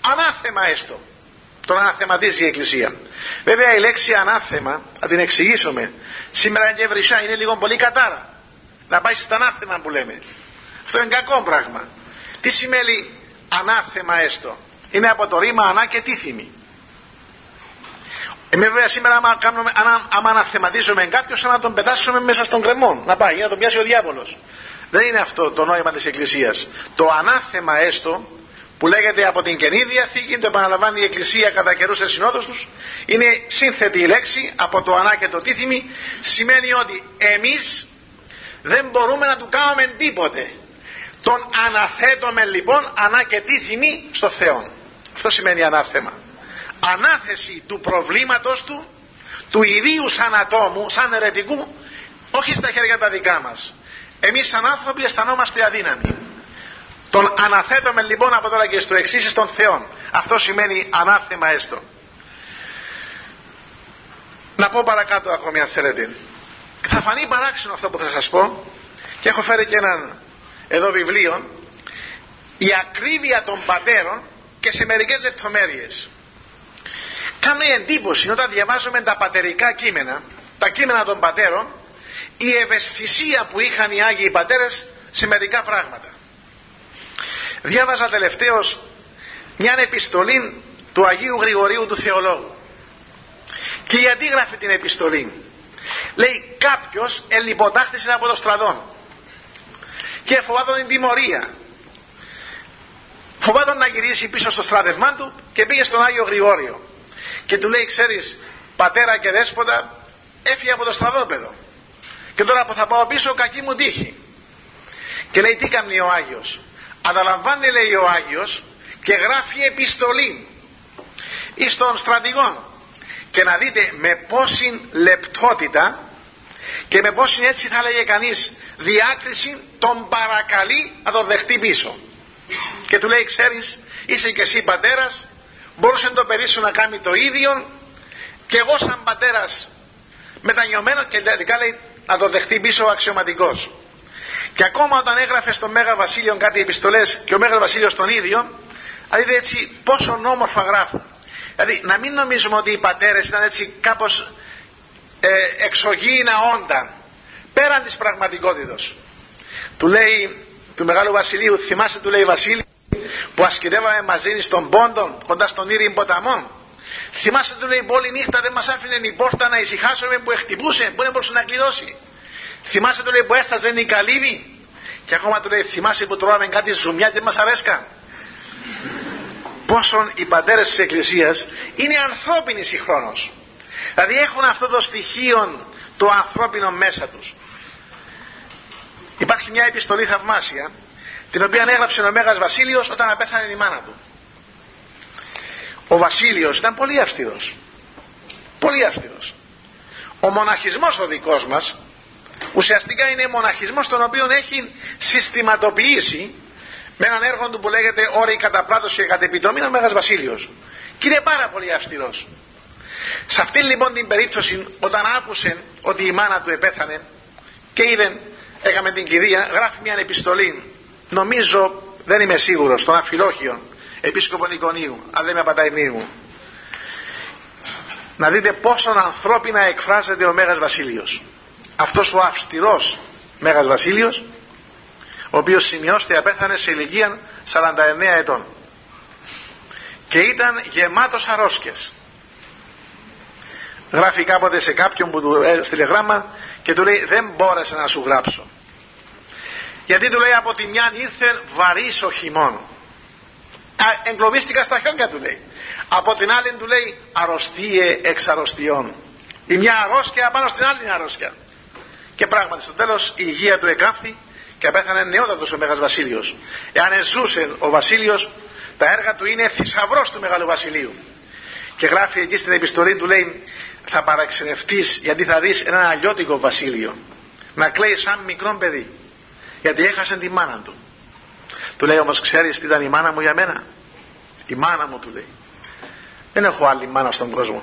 S1: ανάθεμα έστω. Τον αναθεματίζει η Εκκλησία. Βέβαια η λέξη ανάθεμα, θα την εξηγήσουμε. Σήμερα και βρυσά είναι λίγο πολύ κατάρα. Να πάει στα ανάθεμα που λέμε. Αυτό είναι κακό πράγμα. Τι σημαίνει ανάθεμα έστω; Είναι από το ρήμα ανά και τίθιμη. Εμείς βέβαια σήμερα άμα, κάνουμε, άμα αναθεματίζουμε κάποιο σαν να τον πετάσουμε μέσα στον κρεμό. Να πάει, να τον πιάσει ο διάβολος. Δεν είναι αυτό το νόημα της Εκκλησίας. Το ανάθεμα έστω που λέγεται από την Καινή Διαθήκη, το επαναλαμβάνει η Εκκλησία κατά καιρούς σε συνόδου τους, είναι σύνθετη η λέξη από το ανά και το τίθιμη, σημαίνει ότι εμείς δεν μπορούμε να του κάνουμε τίποτε. Τον αναθέτουμε λοιπόν ανά και τίθιμη στο Θεό. Αυτό σημαίνει ανάθεμα ανάθεση του προβλήματος του του ιδίου σαν ατόμου, σαν ερετικού όχι στα χέρια τα δικά μας. Εμείς σαν άνθρωποι αισθανόμαστε αδύναμοι. Τον αναθέτουμε λοιπόν από τώρα και στο εξής στον Θεό αυτό σημαίνει ανάθεμα έστω. Να πω παρακάτω ακόμη αν θέλετε. Θα φανεί παράξενο αυτό που θα σας πω. Και έχω φέρει και έναν εδώ βιβλίο. Η ακρίβεια των πατέρων και σε μερικές λεπτομέρειες Κάνει εντύπωση όταν διαβάζουμε τα πατερικά κείμενα, τα κείμενα των πατέρων, η ευαισθησία που είχαν οι Άγιοι Πατέρες σε μερικά πράγματα. Διάβαζα τελευταίως μια επιστολή του Αγίου Γρηγορίου του Θεολόγου. Και γιατί γράφει την επιστολή. Λέει κάποιος ελιποτάχτησε από το στρατό και φοβάται την τιμωρία. Φοβάται να γυρίσει πίσω στο στράτευμά του και πήγε στον Άγιο Γρηγόριο και του λέει ξέρεις πατέρα και δέσποτα έφυγε από το στρατόπεδο. Και τώρα που θα πάω πίσω κακή μου τύχη και λέει τι κάνει ο Άγιος αναλαμβάνει λέει ο Άγιος και γράφει επιστολή εις τον στρατηγό και να δείτε με πόση λεπτότητα και με πόση έτσι θα λέγε κανείς διάκριση τον παρακαλεί να τον δεχτεί πίσω και του λέει ξέρεις είσαι και εσύ πατέρας μπορούσε το παιδί σου να κάνει το ίδιο και εγώ σαν πατέρας μετανιωμένος και τελικά λέει να το δεχτεί πίσω ο αξιωματικός. Και ακόμα όταν έγραφε στο Μέγα Βασίλειο κάτι επιστολές και ο Μέγας Βασίλειος τον ίδιο δηλαδή έτσι πόσο όμορφα γράφουν. Δηλαδή να μην νομίζουμε ότι οι πατέρες ήταν έτσι κάπως ε, εξωγήινα όντα πέραν της πραγματικότητας. Του λέει του Μεγάλου Βασιλείου θυμάσαι του λέει Βασίλη που ασκητεύαμε μαζί στον Πόντον κοντά στον Ήριν ποταμό θυμάστε του λέει πόλη νύχτα δεν μας άφηνε η πόρτα να ησυχάσουμε που εκτυπούσε που δεν μπορούσε να κλειδώσει θυμάστε του λέει που έσταζε η καλύβη και ακόμα του λέει θυμάσαι που τρώμε κάτι ζουμιά και δεν μας αρέσκα πόσον οι πατέρες της Εκκλησίας είναι ανθρώπινοι συγχρόνως. Δηλαδή έχουν αυτό το στοιχείο το ανθρώπινο μέσα τους. Υπάρχει μια επιστολή θαυμάσια την οποία έγραψε ο Μέγας Βασίλειος όταν απέθανε η μάνα του. Ο Βασίλειος ήταν πολύ αυστηρός. Πολύ αυστηρός. Ο μοναχισμός ο δικός μας ουσιαστικά είναι μοναχισμός τον οποίο έχει συστηματοποιήσει με έναν έργο του που λέγεται όρη κατά πλάτος και κατ' επιτομή ο Μέγας Βασίλειος. Και είναι πάρα πολύ αυστηρός. Σε αυτήν λοιπόν την περίπτωση όταν άκουσε ότι η μάνα του επέθανε και είδε έκαμε την κηδεία γράφει μια επιστολή νομίζω δεν είμαι σίγουρος στον Αφιλόχιο επίσκοπο Νικονίου αν δεν με απατάει μου. Να δείτε πόσο ανθρώπινα εκφράζεται ο Μέγας Βασίλειος. Αυτός ο αυστηρός Μέγας Βασίλειος ο οποίος σημειώστε απέθανε σε ηλικία 49 ετών. Και ήταν γεμάτος αρρώσκες. Γράφει κάποτε σε κάποιον που του έστειλε γράμμα και του λέει δεν μπόρεσα να σου γράψω γιατί του λέει από τη μια ήρθε βαρύς ο χειμών εγκλωβίστηκα στα χιόνια του λέει. Από την άλλη του λέει αρρωστίε εξ αρρωστιών η μια αρρώστια πάνω στην άλλη αρρώστια και πράγματι στο τέλος η υγεία του εκάφθη και πέθανε νεότατος ο Μέγας Βασίλειος. Εάν ζούσε ο Βασίλειος τα έργα του είναι θησαυρός του Μεγάλου Βασιλείου. Και γράφει εκεί στην επιστολή του λέει θα παραξενευτείς γιατί θα δεις ένα αλλιώτικο βασίλειο να κλαίει σαν μικρό παιδί γιατί έχασε τη μάνα του. Του λέει όμως ξέρεις τι ήταν η μάνα μου για μένα; Η μάνα μου του λέει. Δεν έχω άλλη μάνα στον κόσμο.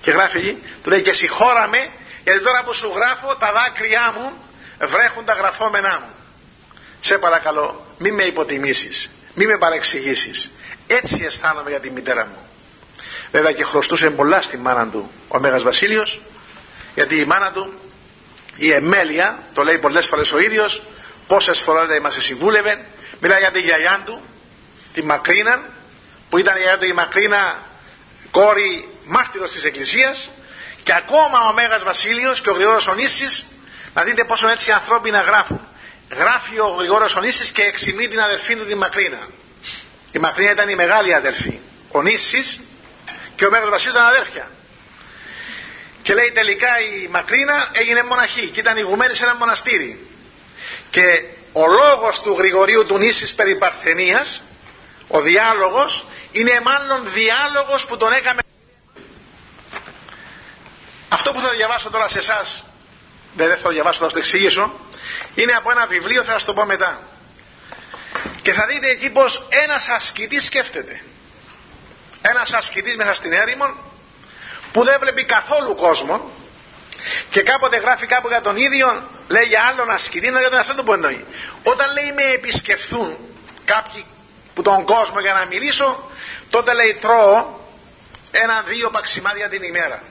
S1: Και γράφει εκεί του λέει και συγχώραμε γιατί τώρα που σου γράφω τα δάκρυά μου βρέχουν τα γραφόμενά μου. Σε παρακαλώ μη με υποτιμήσεις μη με παρεξηγήσεις. Έτσι αισθάνομαι για τη μητέρα μου. Βέβαια και χρωστούσε πολλά στη μάνα του ο Μέγας Βασίλειος γιατί η μάνα του η Εμέλεια το λέει πολλές φορές ο ίδιος πόσες φορές λέει μας συμβούλευε μιλάει για τη γιαγιά του τη Μακρίνα που ήταν η γιαγιά του η Μακρίνα κόρη μάρτυρος της Εκκλησίας και ακόμα ο Μέγας Βασίλειος και ο Γρηγόρος Ονίσης να δείτε πόσο έτσι ανθρώπινα γράφουν. Γράφει ο Γρηγόρος Ονίσης και εξημεί την αδερφή του τη Μακρίνα. Η Μακρίνα ήταν η μεγάλη αδερφή. Ο Νίσης και ο Μέγας Βασίλειος ήταν αδέρφια. Και λέει τελικά η Μακρίνα έγινε μοναχή και ήταν ηγουμένη σε ένα μοναστήρι και ο λόγος του Γρηγορίου του Νήσης περί Παρθενίας ο διάλογος είναι μάλλον διάλογος που τον έκαμε. Αυτό που θα διαβάσω τώρα σε εσάς δεν θα το διαβάσω θα το εξηγήσω είναι από ένα βιβλίο θα σας το πω μετά. Και θα δείτε εκεί πως ένας ασκητής σκέφτεται. Ένας ασκητής μέσα στην έρημο που δεν βλέπει καθόλου κόσμο και κάποτε γράφει κάπου για τον ίδιο λέει για άλλον ασκητή για τον αυτό που εννοεί. Όταν λέει με επισκεφθούν κάποιοι που τον κόσμο για να μιλήσω τότε λέει τρώω ένα-δύο παξιμάδια την ημέρα.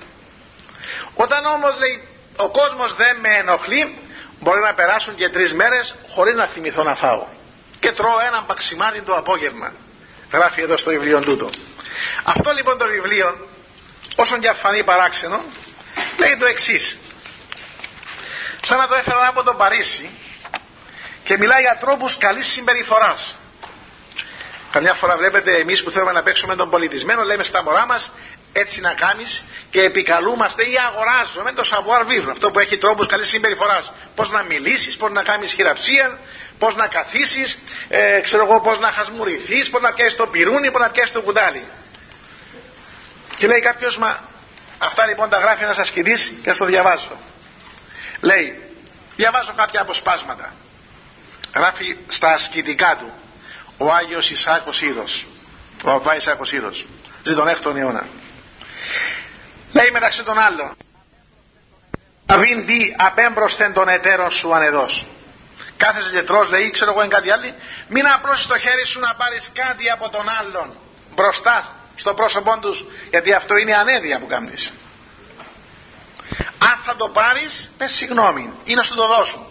S1: Όταν όμως λέει ο κόσμος δεν με ενοχλεί μπορεί να περάσουν και τρεις μέρες χωρίς να θυμηθώ να φάω. Και τρώω ένα παξιμάδι το απόγευμα γράφει εδώ στο βιβλίο τούτο. Αυτό λοιπόν το βιβλίο όσον και αφανεί παράξενο λέει το εξής. σαν να το έφερα από το Παρίσι και μιλάει για τρόπους καλής συμπεριφοράς. Καμιά φορά βλέπετε εμείς που θέλουμε να παίξουμε τον πολιτισμένο λέμε στα μωρά μας έτσι να κάνεις και επικαλούμαστε ή αγοράζουμε το savoir vivre αυτό που έχει τρόπους καλής συμπεριφοράς. Πως να μιλήσεις, πως να κάνεις χειραψία πως να καθίσεις ε, ξέρω εγώ πως να χασμουριθείς πως να πιάσεις το πυρούνι, πως να πιάσεις το κουντάλι και λέει κάποιος μα αυτά λοιπόν τα γράφει ένας ασκητής και θα το διαβάσω. Λέει διαβάζω κάποια αποσπάσματα. Γράφει στα ασκητικά του ο Άγιος Ισάκος Ήρος ο Απά Ισάκος Ήρος ζει τον 6ο αιώνα. Λέει μεταξύ των άλλων τι απέμπροσθεν των εταίρων σου ανεδός κάθεσαι και τρως λέει ξέρω εγώ είναι κάτι άλλο μην απλώσεις το χέρι σου να πάρεις κάτι από τον άλλον μπροστά στο πρόσωπό τους γιατί αυτό είναι ανέδεια που κάνεις. Αν θα το πάρεις πες συγγνώμη ή να σου το δώσουν.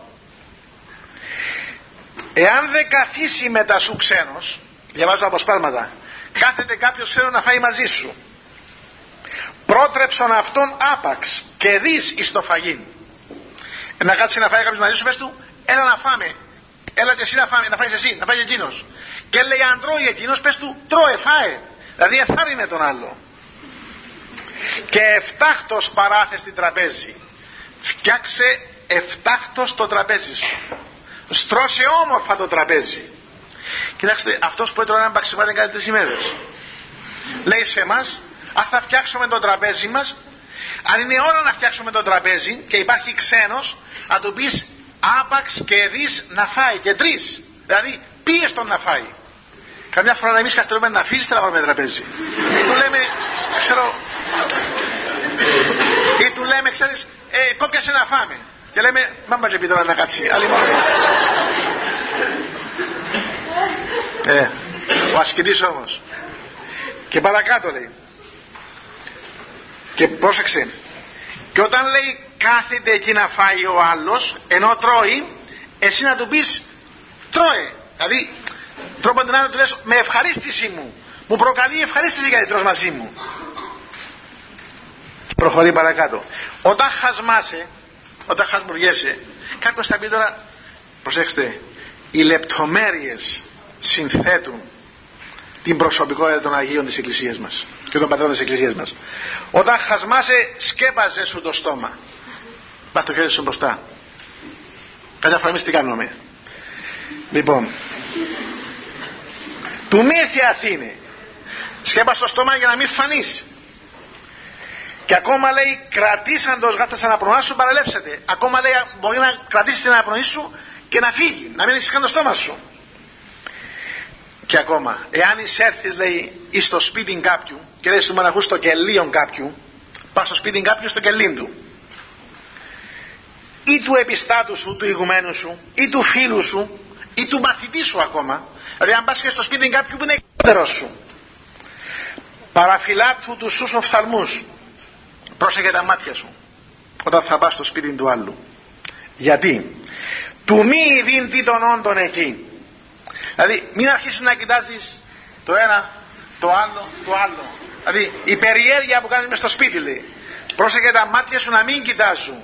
S1: Εάν δεν καθίσει μετά σου ξένος διαβάζω αποσπάσματα κάθεται κάποιος θέλω να φάει μαζί σου. Πρότρεψον αυτόν άπαξ και δεις εις το φαγήν. Να κάτσει να φάει κάποιος μαζί σου πες του έλα να φάμε. Έλα και εσύ να, φάμε, να φάεις εσύ να φάει εκείνος και λέει αν τρώει εκείνος πες του τρώε φάε δηλαδή εθάρρυνε τον άλλο. Και εφτάχτος παράθες στην τραπέζι. Φτιάξε εφτάχτος το τραπέζι σου. Στρώσε όμορφα το τραπέζι. Κοιτάξτε αυτός που έτρωγε ένα μπαξιμάρι κάτι τρεις ημέρες. Λέει σε εμάς, αν θα φτιάξουμε το τραπέζι μας αν είναι ώρα να φτιάξουμε το τραπέζι και υπάρχει ξένος να του πεις άπαξ και δεις να φάει και τρεις δηλαδή πίεσαι τον να φάει Καμιά φορά να εμεί καθόμαστε να αφήσει να βάλουμε τραπέζι. Ή του λέμε, ξέρω. Ή του λέμε, ξέρεις, ε, κόπιασε να φάμε. Και λέμε, μα μα πει τώρα να κάτσει. Άλλη μόνο Ε, ο ασκητής όμως. Και παρακάτω λέει. Και πρόσεξε. Και όταν λέει κάθεται εκεί να φάει ο άλλος ενώ τρώει εσύ να του πεις τρώε δηλαδή τρόπο την άλλη του λες με ευχαρίστηση μου μου προκαλεί ευχαρίστηση γιατί τρως μαζί μου προχωρεί παρακάτω. Όταν χασμάσαι όταν χασμουριέσαι κάποιο θα πει τώρα προσέξτε οι λεπτομέρειες συνθέτουν την προσωπικότητα των Αγίων της Εκκλησίας μας και των πατέρων της Εκκλησίας μας. Όταν χασμάσαι σκέπαζε σου το στόμα. Πας το χέρι σου μπροστά. Κάποια φορά εμείς τι κάνουμε. Λοιπόν του μη Αθήνε σκέπα το στόμα για να μην φανείς. Και ακόμα λέει κρατήσαν το γάφτα αναπνοά σου παραλέψετε ακόμα λέει μπορεί να κρατήσεις την αναπνοή σου και να φύγει να μην έχεις καν το στόμα σου και ακόμα εάν εισέρθεις λέει εις στο σπίτι κάποιου και λέει στου μοναχού στο κελίον κάποιου πας στο σπίτι κάποιου στο κελίν του. Ή του επιστάτου σου, του ηγουμένου σου ή του φίλου σου ή του μαθητή σου ακόμα δηλαδή αν πας και στο σπίτι κάποιου που είναι εκπαιδερό σου παραφυλάτου του σου οφθαλμούς πρόσεχε τα μάτια σου όταν θα πας στο σπίτι του άλλου. Γιατί; Του μη δίνει των όντων εκεί. Δηλαδή μην αρχίσεις να κοιτάζεις το ένα το άλλο το άλλο. Δηλαδή η περιέργεια που κάνεις μες στο σπίτι λέει πρόσεχε τα μάτια σου να μην κοιτάζουν.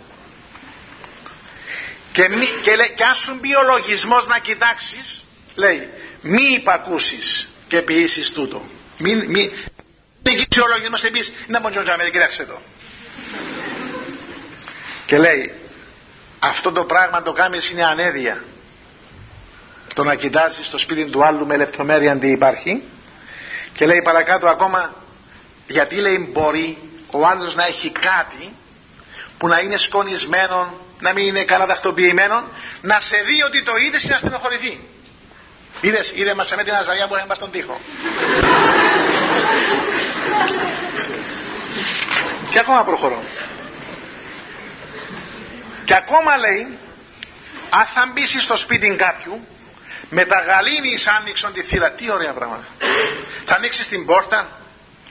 S1: Και, μη, και, και αν σου μπει ο λογισμός να κοιτάξεις λέει μη υπακούσεις και ποιήσεις τούτο. Μην, μην, μην ο λογισμός και πεις να πω τζαμί κοιτάξτε το και λέει αυτό το πράγμα το κάνεις είναι ανέδεια. Το να κοιτάζεις στο σπίτι του άλλου με λεπτομέρεια τι υπάρχει. Και λέει παρακάτω ακόμα γιατί λέει μπορεί ο άλλος να έχει κάτι που να είναι σκονισμένο να μην είναι καλά τακτοποιημένο να σε δει ότι το είδες και να στενοχωρηθεί είδες είδε μας με την αζαλιά που έμπας στον τοίχο. Και ακόμα προχωρώ. Και ακόμα λέει αν θα μπει στο σπίτι κάποιου με τα γαλήνης άνοιξον τη θύρα τι ωραία πράγματα. Θα ανοίξεις την πόρτα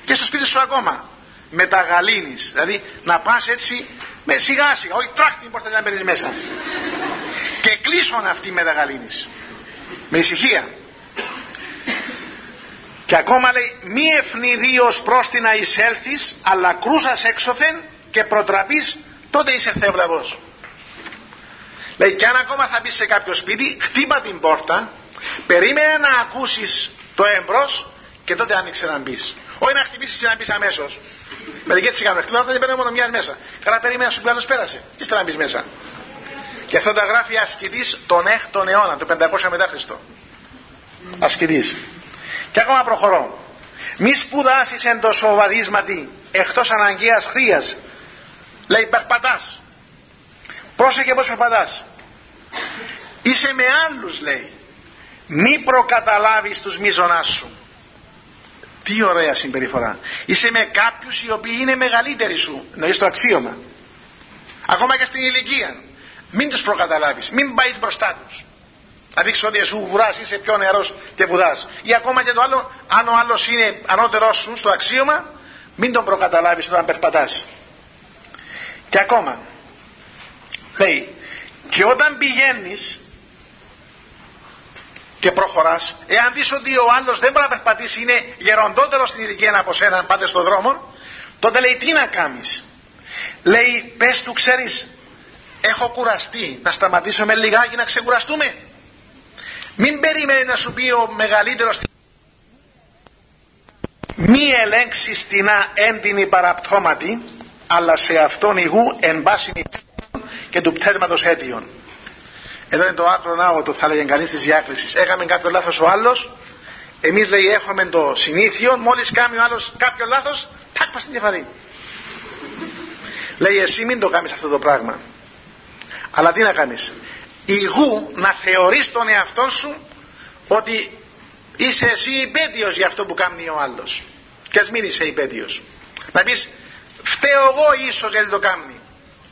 S1: και στο σπίτι σου ακόμα με τα γαλήνης. Δηλαδή να πας έτσι με σιγά σιγά όχι τράχτη την πόρτα να μπαίνεις μέσα. Και κλείσον αυτή με τα γαλήνης με ησυχία και ακόμα λέει μη ευνηδίως προς την να εισέλθεις αλλά κρούσας έξωθεν και προτραπείς τότε είσαι θέβλαβος Λέει και αν ακόμα θα μπεις σε κάποιο σπίτι, χτύπα την πόρτα, περίμενε να ακούσεις το έμπρος και τότε άνοιξε να μπεις. Όχι να χτυπήσεις και να μπεις αμέσως. Μερικοί έτσι κάνουν. Χτυπάνε δεν παίρνουν μόνο μιας μέσα. Καλά περίμενε να σου πει άλλος πέρασε. Και να μπεις μέσα. Και αυτό τα γράφει ασκητής τον 6ο αιώνα, το 500 μετά Χριστό. Ασκητής. Και ακόμα προχωρώ. Μη σπουδάσεις εν το σοβαδίσματι εκτός αναγκαίας χρίας. Λέει περπατάς. Πρόσεχε πώς περπατάς. Είσαι με άλλους λέει. Μη προκαταλάβεις τους μίζωνάς σου. Τι ωραία συμπεριφορά. Είσαι με κάποιους οι οποίοι είναι μεγαλύτεροι σου. Νοείς το αξίωμα. Ακόμα και στην ηλικία. Μην τους προκαταλάβεις. Μην πάει μπροστά τους. Να δείξεις ότι σου βουράς, είσαι πιο νεαρός και βουδάς. Ή ακόμα και το άλλο, αν ο άλλος είναι ανώτερός σου στο αξίωμα, μην τον προκαταλάβεις όταν περπατάς. Και ακόμα, λέει, και όταν πηγαίνεις και προχωράς εάν δεις ότι ο άλλος δεν μπορεί να περπατήσει είναι γεροντότερος στην ηλικία από σένα πάτε στον δρόμο τότε λέει τι να κάνεις λέει πες του ξέρεις έχω κουραστεί να σταματήσουμε λιγάκι να ξεκουραστούμε μην περιμένει να σου πει ο μεγαλύτερος μη ελέγξεις στενά έντινη παραπτώματη αλλά σε αυτόν ηγού εν πάση και του πτέσματος αίτιον εδώ είναι το άκρο ναό του θα λέγει κανείς της διάκρισης. Έκαμε κάποιο λάθος ο άλλος, εμείς λέει έχουμε το συνήθιο, μόλις κάνει ο άλλος κάποιο λάθος, τάκ στην κεφαλή. λέει εσύ μην το κάνεις αυτό το πράγμα. Αλλά τι να κάνεις; Υγού να θεωρείς τον εαυτό σου ότι είσαι εσύ υπέτειος για αυτό που κάνει ο άλλος. Και ας μην είσαι υπέτειος. Να πεις φταίω εγώ ίσως γιατί το κάνει.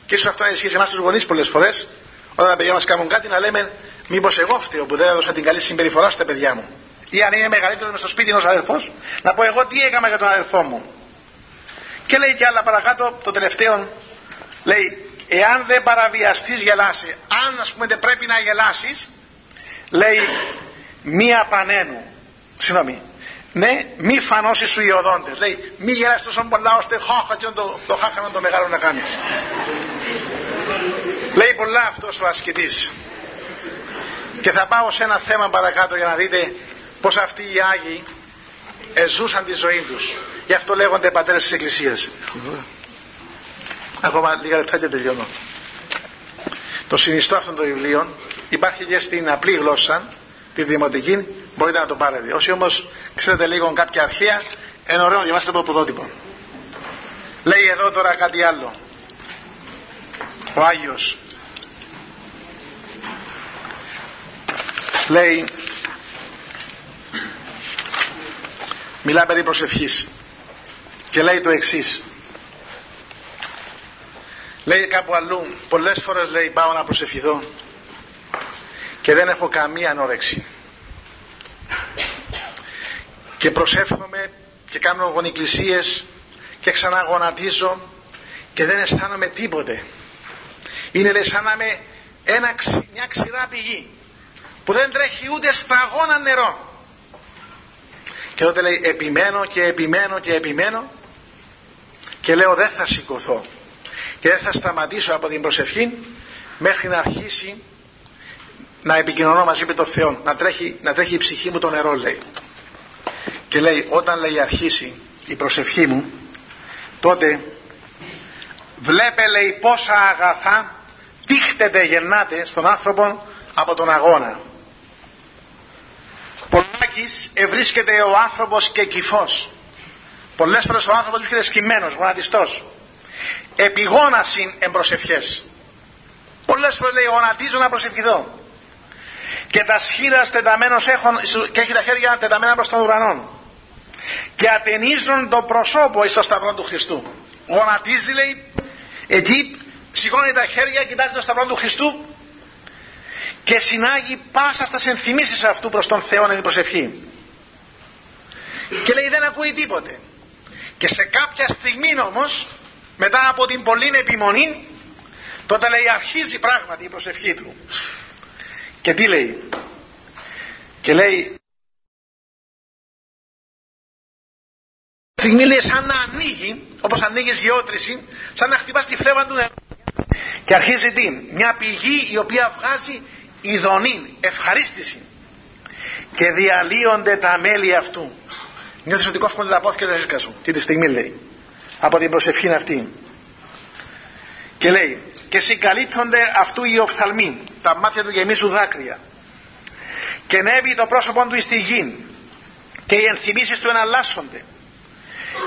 S1: Και ίσως αυτό να ισχύει σε εμάς τους γονείς πολλές φορές όταν τα παιδιά μας κάνουν κάτι να λέμε μήπως εγώ φταίω που δεν έδωσα την καλή συμπεριφορά στα παιδιά μου. Ή αν είμαι μεγαλύτερος με στο σπίτι ενός αδελφό, να πω εγώ τι έκανα για τον αδελφό μου. Και λέει και άλλα παρακάτω, το τελευταίο, λέει, εάν δεν παραβιαστείς γελάσεις, αν ας πούμε δεν πρέπει να γελάσεις, λέει, μία πανένου. Συγγνώμη. Ναι, μη φανώσεις σου οι οδόντες. Λέει, μη γελάσεις τόσο πολλά ώστε χάχα το, το χάχα το μεγάλο να κάνεις. λέει πολλά αυτός ο ασκητής και θα πάω σε ένα θέμα παρακάτω για να δείτε πως αυτοί οι Άγιοι εζούσαν τη ζωή τους γι' αυτό λέγονται πατέρες της Εκκλησίας ακόμα λίγα λεπτά και τελειώνω. Το συνιστό αυτών των βιβλίων υπάρχει και στην απλή γλώσσα τη δημοτική μπορείτε να το πάρετε. Όσοι όμως ξέρετε λίγο κάποια αρχαία είναι ωραίο να διαβάσετε από ποδότυπο. Λέει εδώ τώρα κάτι άλλο. Ο Άγιος. Λέει μιλά περί προσευχής. Και λέει το εξής λέει κάπου αλλού πολλές φορές λέει πάω να προσευχηθώ και δεν έχω καμία ανόρεξη και προσεύχομαι και κάνω γονικλησίες και ξαναγονατίζω και δεν αισθάνομαι τίποτε. Είναι λέει σαν να είμαι ένα, μια ξηρά πηγή που δεν τρέχει ούτε σταγόνα νερό. Και τότε λέει επιμένω και επιμένω και επιμένω και λέω δεν θα σηκωθώ και δεν θα σταματήσω από την προσευχή μέχρι να αρχίσει να επικοινωνώ μαζί με τον Θεό. Να τρέχει, να τρέχει η ψυχή μου το νερό λέει. Και λέει όταν λέει αρχίσει η προσευχή μου τότε βλέπε λέει πόσα αγαθά τίχτεται γεννάτε στον άνθρωπο από τον αγώνα. Πολλάκις ευρίσκεται ο άνθρωπος και κυφός. Πολλές φορές ο άνθρωπος βρίσκεται σκυμμένος, γονατιστός επιγόνασιν εμπροσευχές πολλές φορές λέει γονατίζω να προσευχηθώ και τα σχήρα τεταμένος έχουν και έχει τα χέρια τεταμένα προς τον ουρανό και ατενίζουν το προσώπο εις το σταυρό του Χριστού γονατίζει λέει εκεί σηκώνει τα χέρια κοιτάζει το σταυρό του Χριστού και συνάγει πάσα στα ενθυμίσεις αυτού προς τον Θεό να την προσευχή και λέει δεν ακούει τίποτε και σε κάποια στιγμή όμως μετά από την πολλή επιμονή τότε λέει αρχίζει πράγματι η προσευχή του. Και τι λέει; Και λέει στιγμή λέει σαν να ανοίγει όπως ανοίγεις γεώτρηση σαν να χτυπάς τη φλέβα του νερού. Και αρχίζει τι; Μια πηγή η οποία βγάζει ειδονή ευχαρίστηση. Και διαλύονται τα μέλη αυτού. Νιώθεις ότι κόφκονται τα πόθη και τα ζέσκα σου. Τι τη στιγμή λέει από την προσευχή αυτή. Και λέει και συγκαλύπτονται αυτού οι οφθαλμοί τα μάτια του γεμίζουν δάκρυα. Και νεύει το πρόσωπό του στη γη και οι ενθυμίσεις του εναλλάσσονται.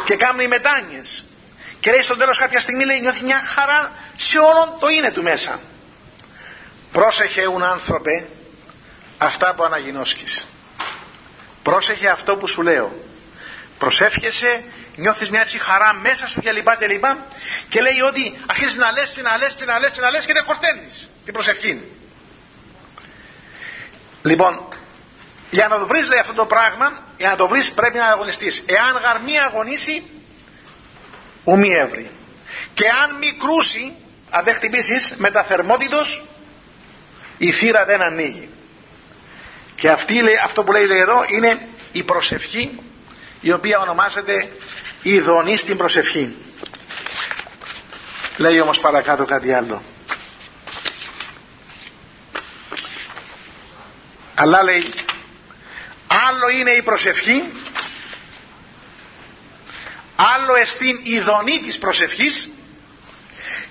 S1: Και κάνουν οι μετάνοιες. Και λέει στον τέλος κάποια στιγμή λέει νιώθει μια χαρά σε όλον το είναι του μέσα. Πρόσεχε ουν άνθρωπε αυτά που αναγινώσκεις πρόσεχε αυτό που σου λέω. Προσεύχεσαι νιώθεις μια έτσι χαρά μέσα σου και λοιπά και λοιπά και λέει ότι αρχίζεις να λες και να λες και να λες και να λες και δεν χορταίνεις. Την προσευχή λοιπόν για να το βρεις λέει αυτό το πράγμα για να το βρεις πρέπει να αγωνιστείς. Εάν γαρμή αγωνίσει ου έβρι και αν μη κρούσει αν δεν χτυπήσεις μεταθερμότητος η θύρα δεν ανοίγει. Και αυτή, λέει, αυτό που λέει εδώ είναι η προσευχή η οποία ονομάζεται ειδονής στην προσευχή λέει όμως παρακάτω κάτι άλλο αλλά λέει άλλο είναι η προσευχή άλλο εστίν ειδονή της προσευχής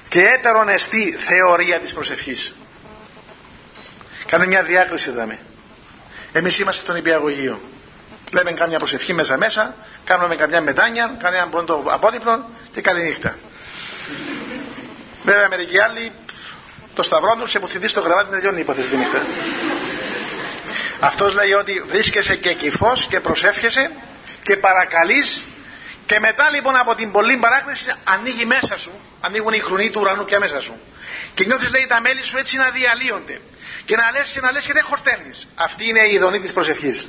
S1: και έτερον εστί θεωρία της προσευχής Κάνε μια διάκριση εδώ. Εμείς είμαστε στον υπηαγωγείο. Λέμε κάμια προσευχή μέσα μέσα, κάνουμε καμιά μετάνια, κανένα πόντο απόδειπνο και καλή νύχτα. Βέβαια μερικοί άλλοι το σταυρό τους σε που στο γραβάτι να τελειώνει η υπόθεση τη νύχτα. Αυτός λέει ότι βρίσκεσαι και κυφός και προσεύχεσαι και παρακαλείς και μετά λοιπόν από την πολλή παράκληση ανοίγει μέσα σου, ανοίγουν οι χρονοί του ουρανού και μέσα σου. Και νιώθεις λέει τα μέλη σου έτσι να διαλύονται και να λες και να λες και δεν χορταίνεις. Αυτή είναι η ειδονή της προσευχής.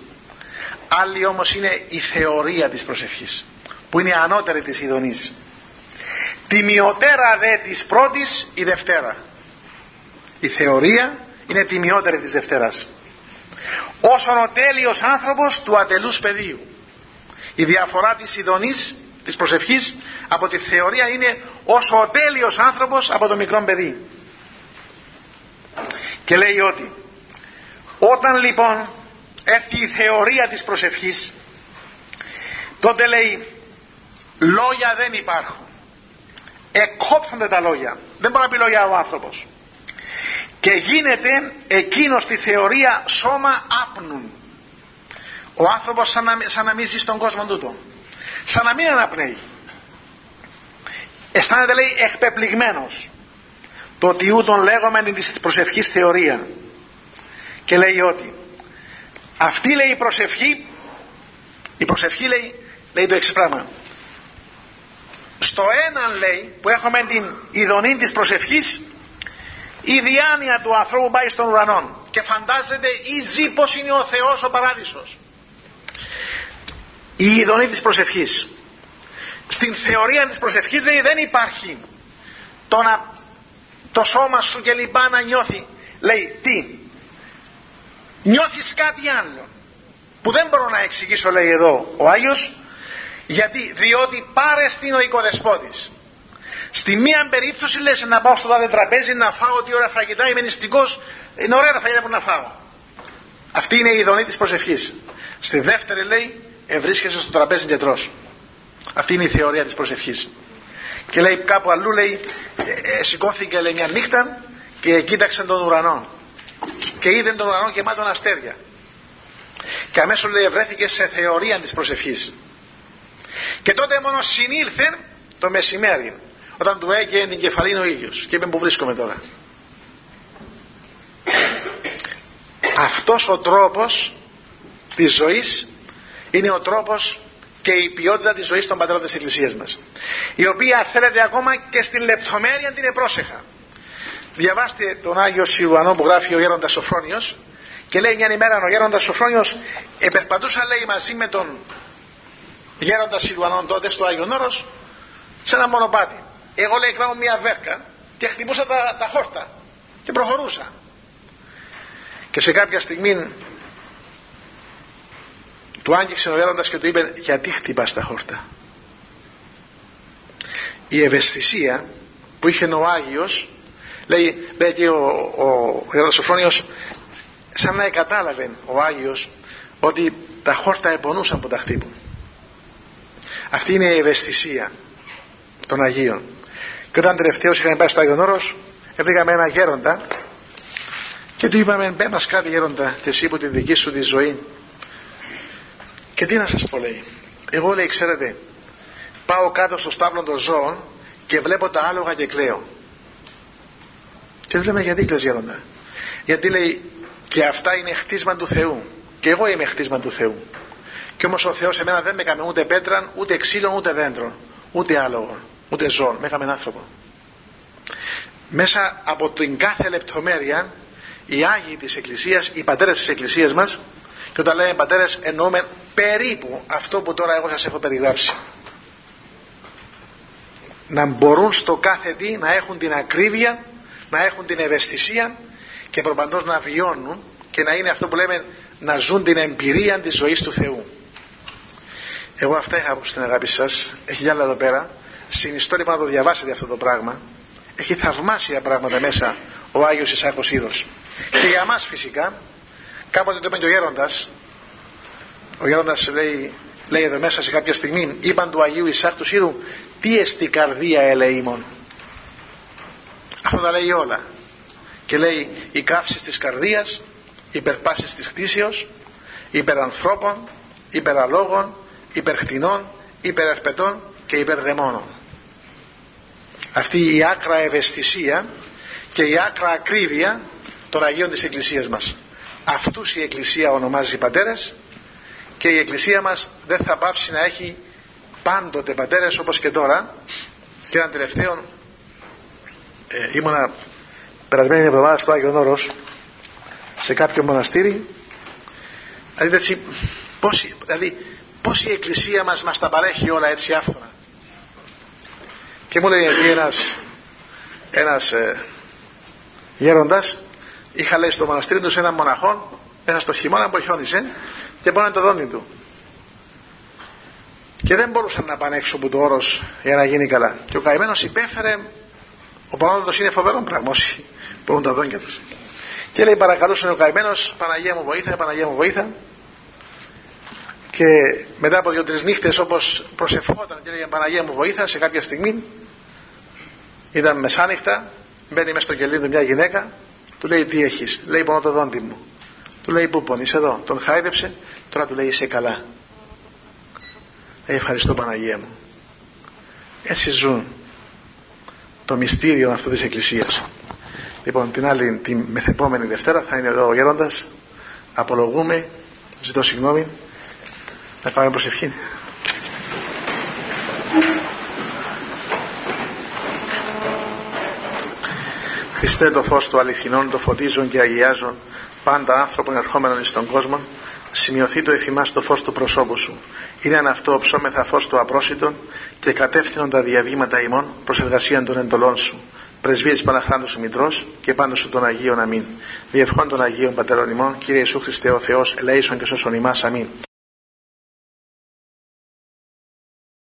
S1: Άλλη όμως είναι η θεωρία της προσευχής που είναι ανώτερη της ειδονής. Τιμιωτέρα δε της πρώτης η Δευτέρα. Η θεωρία είναι τιμιότερη της Δευτέρας. Όσον ο τέλειος άνθρωπος του ατελούς πεδίου. Η διαφορά της ειδονής της προσευχής από τη θεωρία είναι όσο ο τέλειος άνθρωπος από το μικρό παιδί.
S2: και λέει ότι όταν λοιπόν έρθει η θεωρία της προσευχής τότε λέει λόγια δεν υπάρχουν. Εκόπτονται τα λόγια. Δεν μπορεί να πει λόγια ο άνθρωπος. Και γίνεται εκείνο στη θεωρία σώμα άπνουν. Ο άνθρωπος σαν να, σαν να μην ζει στον κόσμο τούτο. Σαν να μην αναπνέει. Αισθάνεται λέει εκπεπληγμένος. Το ότι ούτων λέγομαι την προσευχής θεωρία. Και λέει ότι αυτή λέει η προσευχή η προσευχή λέει, λέει το εξής πράγμα. Στο έναν λέει που έχουμε την ειδονή της προσευχής η διάνοια του ανθρώπου πάει στον ουρανό και φαντάζεται ή ζει πως είναι ο Θεός ο παράδεισος. Η ειδονή της προσευχής. Στην θεωρία της προσευχής λέει δεν υπάρχει το, να, το σώμα σου και λοιπά να νιώθει. Λέει τι; Νιώθεις κάτι άλλο. Που δεν μπορώ να εξηγήσω λέει εδώ ο Άγιος γιατί διότι πάρε στην ο οικοδεσπότης. Στη μία περίπτωση λες να πάω στο τάδε τραπέζι να φάω τι ώρα θα κοιτάει είμαι νηστικός είναι ωραία τα φαγητά που να φάω. Αυτή είναι η ειδονή της προσευχής. Στη δεύτερη λέει ευρίσκεσαι στο τραπέζι και τρως αυτή είναι η θεωρία της προσευχής. Και λέει κάπου αλλού λέει ε, ε, σηκώθηκε λέει μια νύχτα και κοίταξε τον ουρανό και είδε τον ουρανό γεμάτο αστέρια. Και αμέσως λέει βρέθηκε σε θεωρία της προσευχής. Και τότε μόνο συνήλθε το μεσημέρι όταν του έγινε την κεφαλή ο ήλιος. Και είπε που βρίσκομαι τώρα; Αυτός ο τρόπος της ζωής είναι ο τρόπος και η ποιότητα της ζωής των πατέρων της Εκκλησίας μας η οποία θέλετε ακόμα και στην λεπτομέρεια την επρόσεχα διαβάστε τον Άγιο Σιλουανό που γράφει ο Γέροντας Σοφρόνιος και λέει μια ημέρα ο Γέροντας Σοφρόνιος επερπατούσα λέει μαζί με τον Γέροντα Σιλουανό τότε στο Άγιο Νόρος σε ένα μονοπάτι. Εγώ λέει κράω μια βέρκα και χτυπούσα τα, τα χόρτα και προχωρούσα. Και σε κάποια στιγμή του άγγιξε ο Γέροντας και του είπε γιατί χτυπάς τα χόρτα; Η ευαισθησία που είχε ο Άγιος λέει, λέει και ο, ο, ο σαν να κατάλαβε ο Άγιος ότι τα χόρτα επονούσαν από τα χτύπουν. Αυτή είναι η ευαισθησία των Αγίων. Και όταν τελευταίως είχαμε πάει στο Άγιον Όρος βρήκαμε ένα γέροντα και του είπαμε μπε μας κάτι γέροντα και εσύ που τη δική σου τη ζωή και τι να σας πω λέει. Εγώ λέει ξέρετε πάω κάτω στο στάβλο των ζώων και βλέπω τα άλογα και κλαίω και λέμε γιατί κλαις γέροντα γιατί λέει και αυτά είναι χτίσμα του Θεού. Και εγώ είμαι χτίσμα του Θεού. Και όμως ο Θεός εμένα δεν με έκανε ούτε πέτραν ούτε ξύλων ούτε δέντρων ούτε άλογο ούτε ζώων. Με έκαμε άνθρωπο μέσα από την κάθε λεπτομέρεια οι Άγιοι της Εκκλησίας οι πατέρες της Εκκλησίας μας και όταν λέμε πατέρες εννοούμε περίπου αυτό που τώρα εγώ σας έχω περιγράψει. Να μπορούν στο κάθε τι να έχουν την ακρίβεια να έχουν την ευαισθησία και προπαντός να βιώνουν και να είναι αυτό που λέμε να ζουν την εμπειρία της ζωής του Θεού. Εγώ αυτά είχα στην αγάπη σας. Έχει άλλα εδώ πέρα. Συνιστώ λοιπόν να το διαβάσετε αυτό το πράγμα. Έχει θαυμάσια πράγματα μέσα ο Άγιος Ισάκος Ήρος. Και για μας φυσικά κάποτε το είπε και ο Γέροντας ο Γέροντας λέει, λέει εδώ μέσα σε κάποια στιγμή είπαν του Αγίου Ισάκ του Σύρου τι εστί καρδία ελεήμων αυτό τα λέει όλα. Και λέει οι καύσεις της καρδίας υπερπάσεις της χτίσεως υπερανθρώπων υπεραλόγων υπερχτινών υπερερπετών και υπερδαιμόνων. Αυτή η άκρα ευαισθησία και η άκρα ακρίβεια των Αγίων της Εκκλησίας μας. Αυτούς η Εκκλησία ονομάζει πατέρες και η Εκκλησία μας δεν θα πάψει να έχει πάντοτε πατέρες όπως και τώρα. Και έναν τελευταίο ε, ήμουνα περασμένη εβδομάδα στο Άγιο Νόρος σε κάποιο μοναστήρι. Δηλαδή, πώς, δηλαδή πώς η Εκκλησία μας μας τα παρέχει όλα έτσι άφθονα; Και μου λέει εκεί ένας ένας ε, γέροντας είχα λέει στο μοναστήρι του σε έναν μοναχό μέσα στο χειμώνα που χιόνισε και πάνε το δόνι του. Και δεν μπορούσαν να πάνε έξω από το όρος για να γίνει καλά. Και ο καημένος υπέφερε ο πανόδοτος είναι φοβερό πράγμα όσοι μπορούν τα δόντια τους Και λέει παρακαλούσε ο καημένο, Παναγία μου βοήθα, Παναγία μου βοήθα. Και μετά από δύο-τρεις νύχτες, όπως προσευχόταν και έλεγε Παναγία μου βοήθα, σε κάποια στιγμή ήταν μεσάνυχτα, μπαίνει μέσα στο κελί του μια γυναίκα, του λέει τι έχεις, λέει πονώ το δόντι μου. Του λέει πού πονείς εδώ, τον χάιδεψε, τώρα του λέει είσαι καλά. Λέει ευχαριστώ Παναγία μου. Έτσι ζουν το μυστήριο αυτό της Εκκλησίας. Λοιπόν, την άλλη, την μεθεπόμενη Δευτέρα θα είναι εδώ ο Γέροντας. Απολογούμε, ζητώ συγγνώμη. Να πάμε προσευχή. Χριστέ το φως του αληθινών, το φωτίζουν και αγιάζουν πάντα άνθρωπον ερχόμενον στον κόσμο, σημειωθεί το εφημάς το φως του προσώπου σου. Είναι αν αυτό ψώμεθα φως του απρόσιτον και κατεύθυνον τα διαβήματα ημών προς εργασία των εντολών σου. Πρεσβείες Παναχράντου σου Μητρός και πάνω σου των Αγίων Αμήν. Διευχών των Αγίων Πατερών ημών, Κύριε Ιησού Χριστέ ο Θεός, ελέησον και σώσον ημάς. Αμήν.